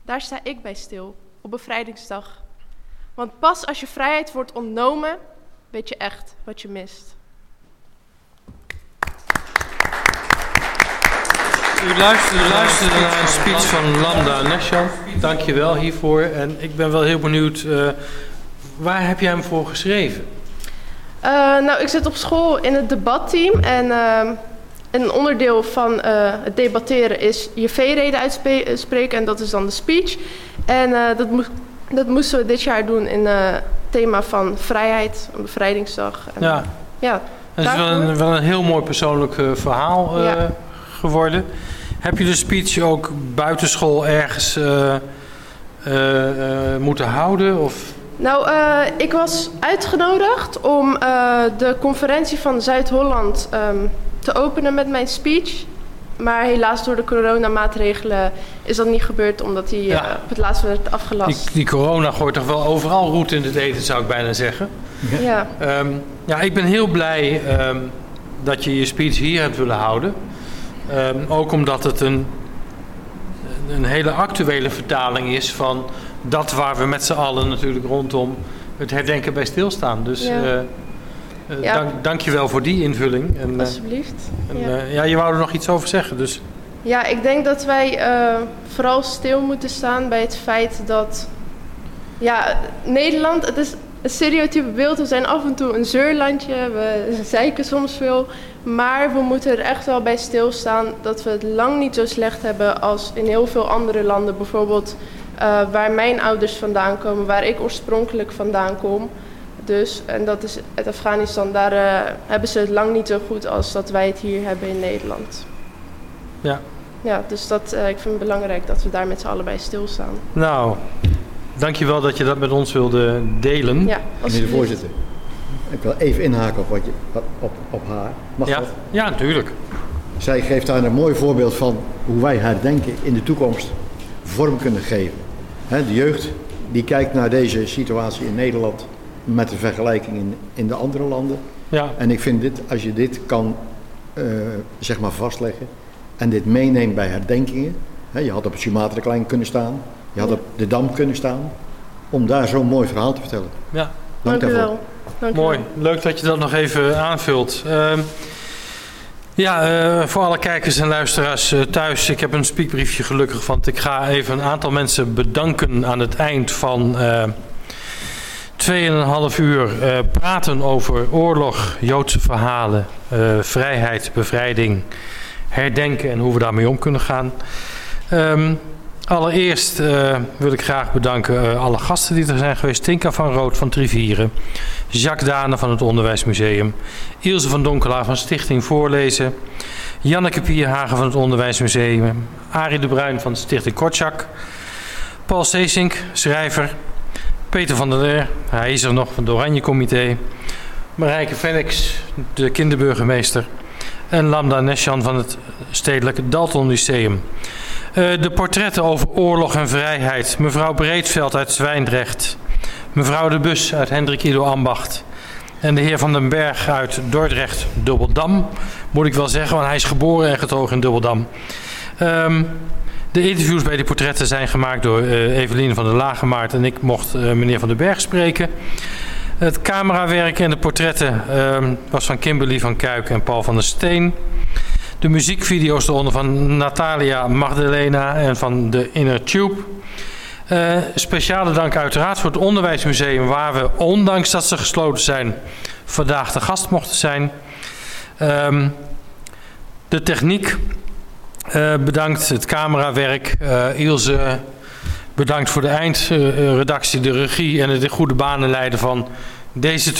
daar sta ik bij stil op bevrijdingsdag. Want pas als je vrijheid wordt ontnomen, weet je echt wat je mist. U luisterde, luisterde naar een speech van Lambda je wel hiervoor. En ik ben wel heel benieuwd, eh, waar heb jij hem voor geschreven? Eh, nou, ik zit op school in het debatteam en ehm, een onderdeel van eh, het debatteren is je V-reden uitspreken en dat is dan de speech. En eh, dat, moest, dat moesten we dit jaar doen in eh, het thema van vrijheid, een bevrijdingsdag. En, Ja, ja het is wel een, wel een heel mooi persoonlijk eh, verhaal eh, Ja. geworden. Heb je de speech ook buitenschool ergens eh, eh, eh, moeten houden? Of? Nou, eh, ik was uitgenodigd om eh, de conferentie van Zuid-Holland ehm, te openen met mijn speech. Maar helaas door de coronamaatregelen is dat niet gebeurd, omdat die Ja. eh, op het laatst werd afgelast. Die, die corona gooit toch wel overal roet in het eten, zou ik bijna zeggen. Ja. Ehm, ja, ik ben heel blij ehm, dat je je speech hier hebt willen houden. Ehm, ook omdat het een, een hele actuele vertaling is van dat waar we met z'n allen natuurlijk rondom het herdenken bij stilstaan. Dus Ja. eh, Ja. dank, dank je wel voor die invulling. En, eh, Alsjeblieft. en, Ja. eh, ja, je wou er nog iets over zeggen. Dus Ja, ik denk dat wij eh, vooral stil moeten staan bij het feit dat ja, Nederland, het is, een stereotype beeld. We zijn af en toe een zeurlandje, we zeiken soms veel. Maar we moeten er echt wel bij stilstaan dat we het lang niet zo slecht hebben als in heel veel andere landen. Bijvoorbeeld uh, waar mijn ouders vandaan komen, waar ik oorspronkelijk vandaan kom. Dus, en dat is uit Afghanistan, daar uh, hebben ze het lang niet zo goed als dat wij het hier hebben in Nederland. Ja. Ja, dus dat, uh, ik vind het belangrijk dat we daar met z'n allen bij stilstaan. Nou, dankjewel dat je dat met ons wilde delen. Ja, Meneer de voorzitter, ik wil even inhaken op, wat je, op, op haar. Mag ja. dat? Ja, natuurlijk. Zij geeft daar een mooi voorbeeld van hoe wij herdenken in de toekomst vorm kunnen geven. He, de jeugd die kijkt naar deze situatie in Nederland met de vergelijking in, in de andere landen. Ja. En ik vind dit, als je dit kan uh, zeg maar vastleggen en dit meeneemt bij herdenkingen. He, je had op het Sumatra Klein kunnen staan, je had op de Dam kunnen staan, om daar zo'n mooi verhaal te vertellen. Ja. Dank, Dank u wel. Dank u Mooi, wel. leuk dat je dat nog even aanvult. Uh, ja, uh, voor alle kijkers en luisteraars uh, thuis, ik heb een speakbriefje gelukkig, want ik ga even een aantal mensen bedanken aan het eind van uh, 2,5 uur praten over oorlog, Joodse verhalen, vrijheid, bevrijding, herdenken en hoe we daarmee om kunnen gaan. Um, Allereerst uh, wil ik graag bedanken alle gasten die er zijn geweest. Tinka van Rood van Trivieren, Jacques Dane van het Onderwijsmuseum, Ilse van Donkelaar van Stichting Voorlezen, Janneke Pierhagen van het Onderwijsmuseum, Arie de Bruin van Stichting Kortschak, Paul Seesink, schrijver, Peter van der Leer, hij is er nog van het Oranje Comité, Marijke Felix, de kinderburgemeester en Lambda Nesjan van het Stedelijk Dalton Lyceum. Uh, de portretten over oorlog en vrijheid. Mevrouw Breedveld uit Zwijndrecht. Mevrouw de Bus uit Hendrik Ido Ambacht. En de heer Van den Berg uit Dordrecht, Dubbeldam. Moet ik wel zeggen, want hij is geboren en getogen in Dubbeldam. Um, de interviews bij die portretten zijn gemaakt door uh, Eveline van der Lagemaart. En ik mocht uh, meneer Van den Berg spreken. Het camerawerk en de portretten uh, was van Kimberly van Kuik en Paul van der Steen. De muziekvideo's eronder van Natalia Magdalena en van de Inner Tube. Uh, speciale dank uiteraard voor het Onderwijsmuseum, waar we, ondanks dat ze gesloten zijn, vandaag de gast mochten zijn. Um, de techniek uh, bedankt, het camerawerk. Uh, Ilse bedankt voor de eindredactie, de regie en het goede banen leiden van deze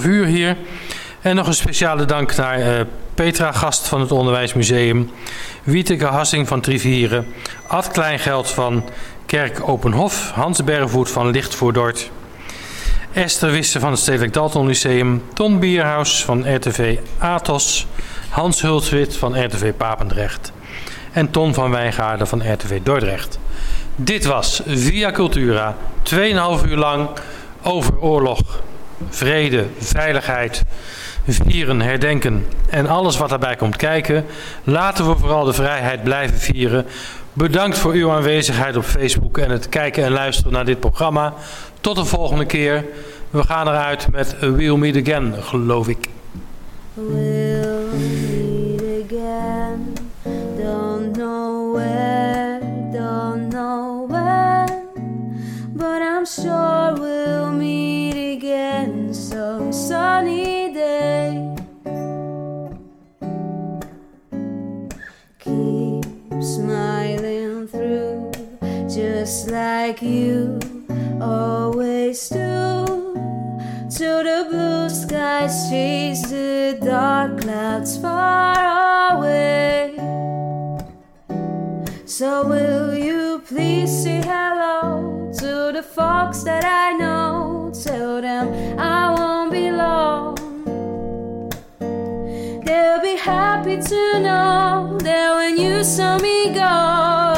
2,5 uur hier. En nog een speciale dank naar uh, Petra Gast van het Onderwijsmuseum, Wieteke Hassing van Trivieren, Ad Kleingeld van Kerk Openhof, Hans Bervoet van Licht voor Dort, Esther Wisse van het Stedelijk Dalton Lyceum, Ton Bierhaus van RTV Athos, Hans Hulswit van RTV Papendrecht en Ton van Wijngaarden van RTV Dordrecht. Dit was Via Cultura, 2,5 uur lang over oorlog, vrede, veiligheid, vieren, herdenken en alles wat daarbij komt kijken. Laten we vooral de vrijheid blijven vieren. Bedankt voor uw aanwezigheid op Facebook en het kijken en luisteren naar dit programma. Tot de volgende keer. We gaan eruit met We'll Meet Again, geloof ik. I'm sure we'll meet again some sunny day. Keep smiling through, just like you always do. Till the blue skies chase the dark clouds far away. So will you please say hello to the folks that I know? Tell them I won't be long. They'll be happy to know that when you saw me go,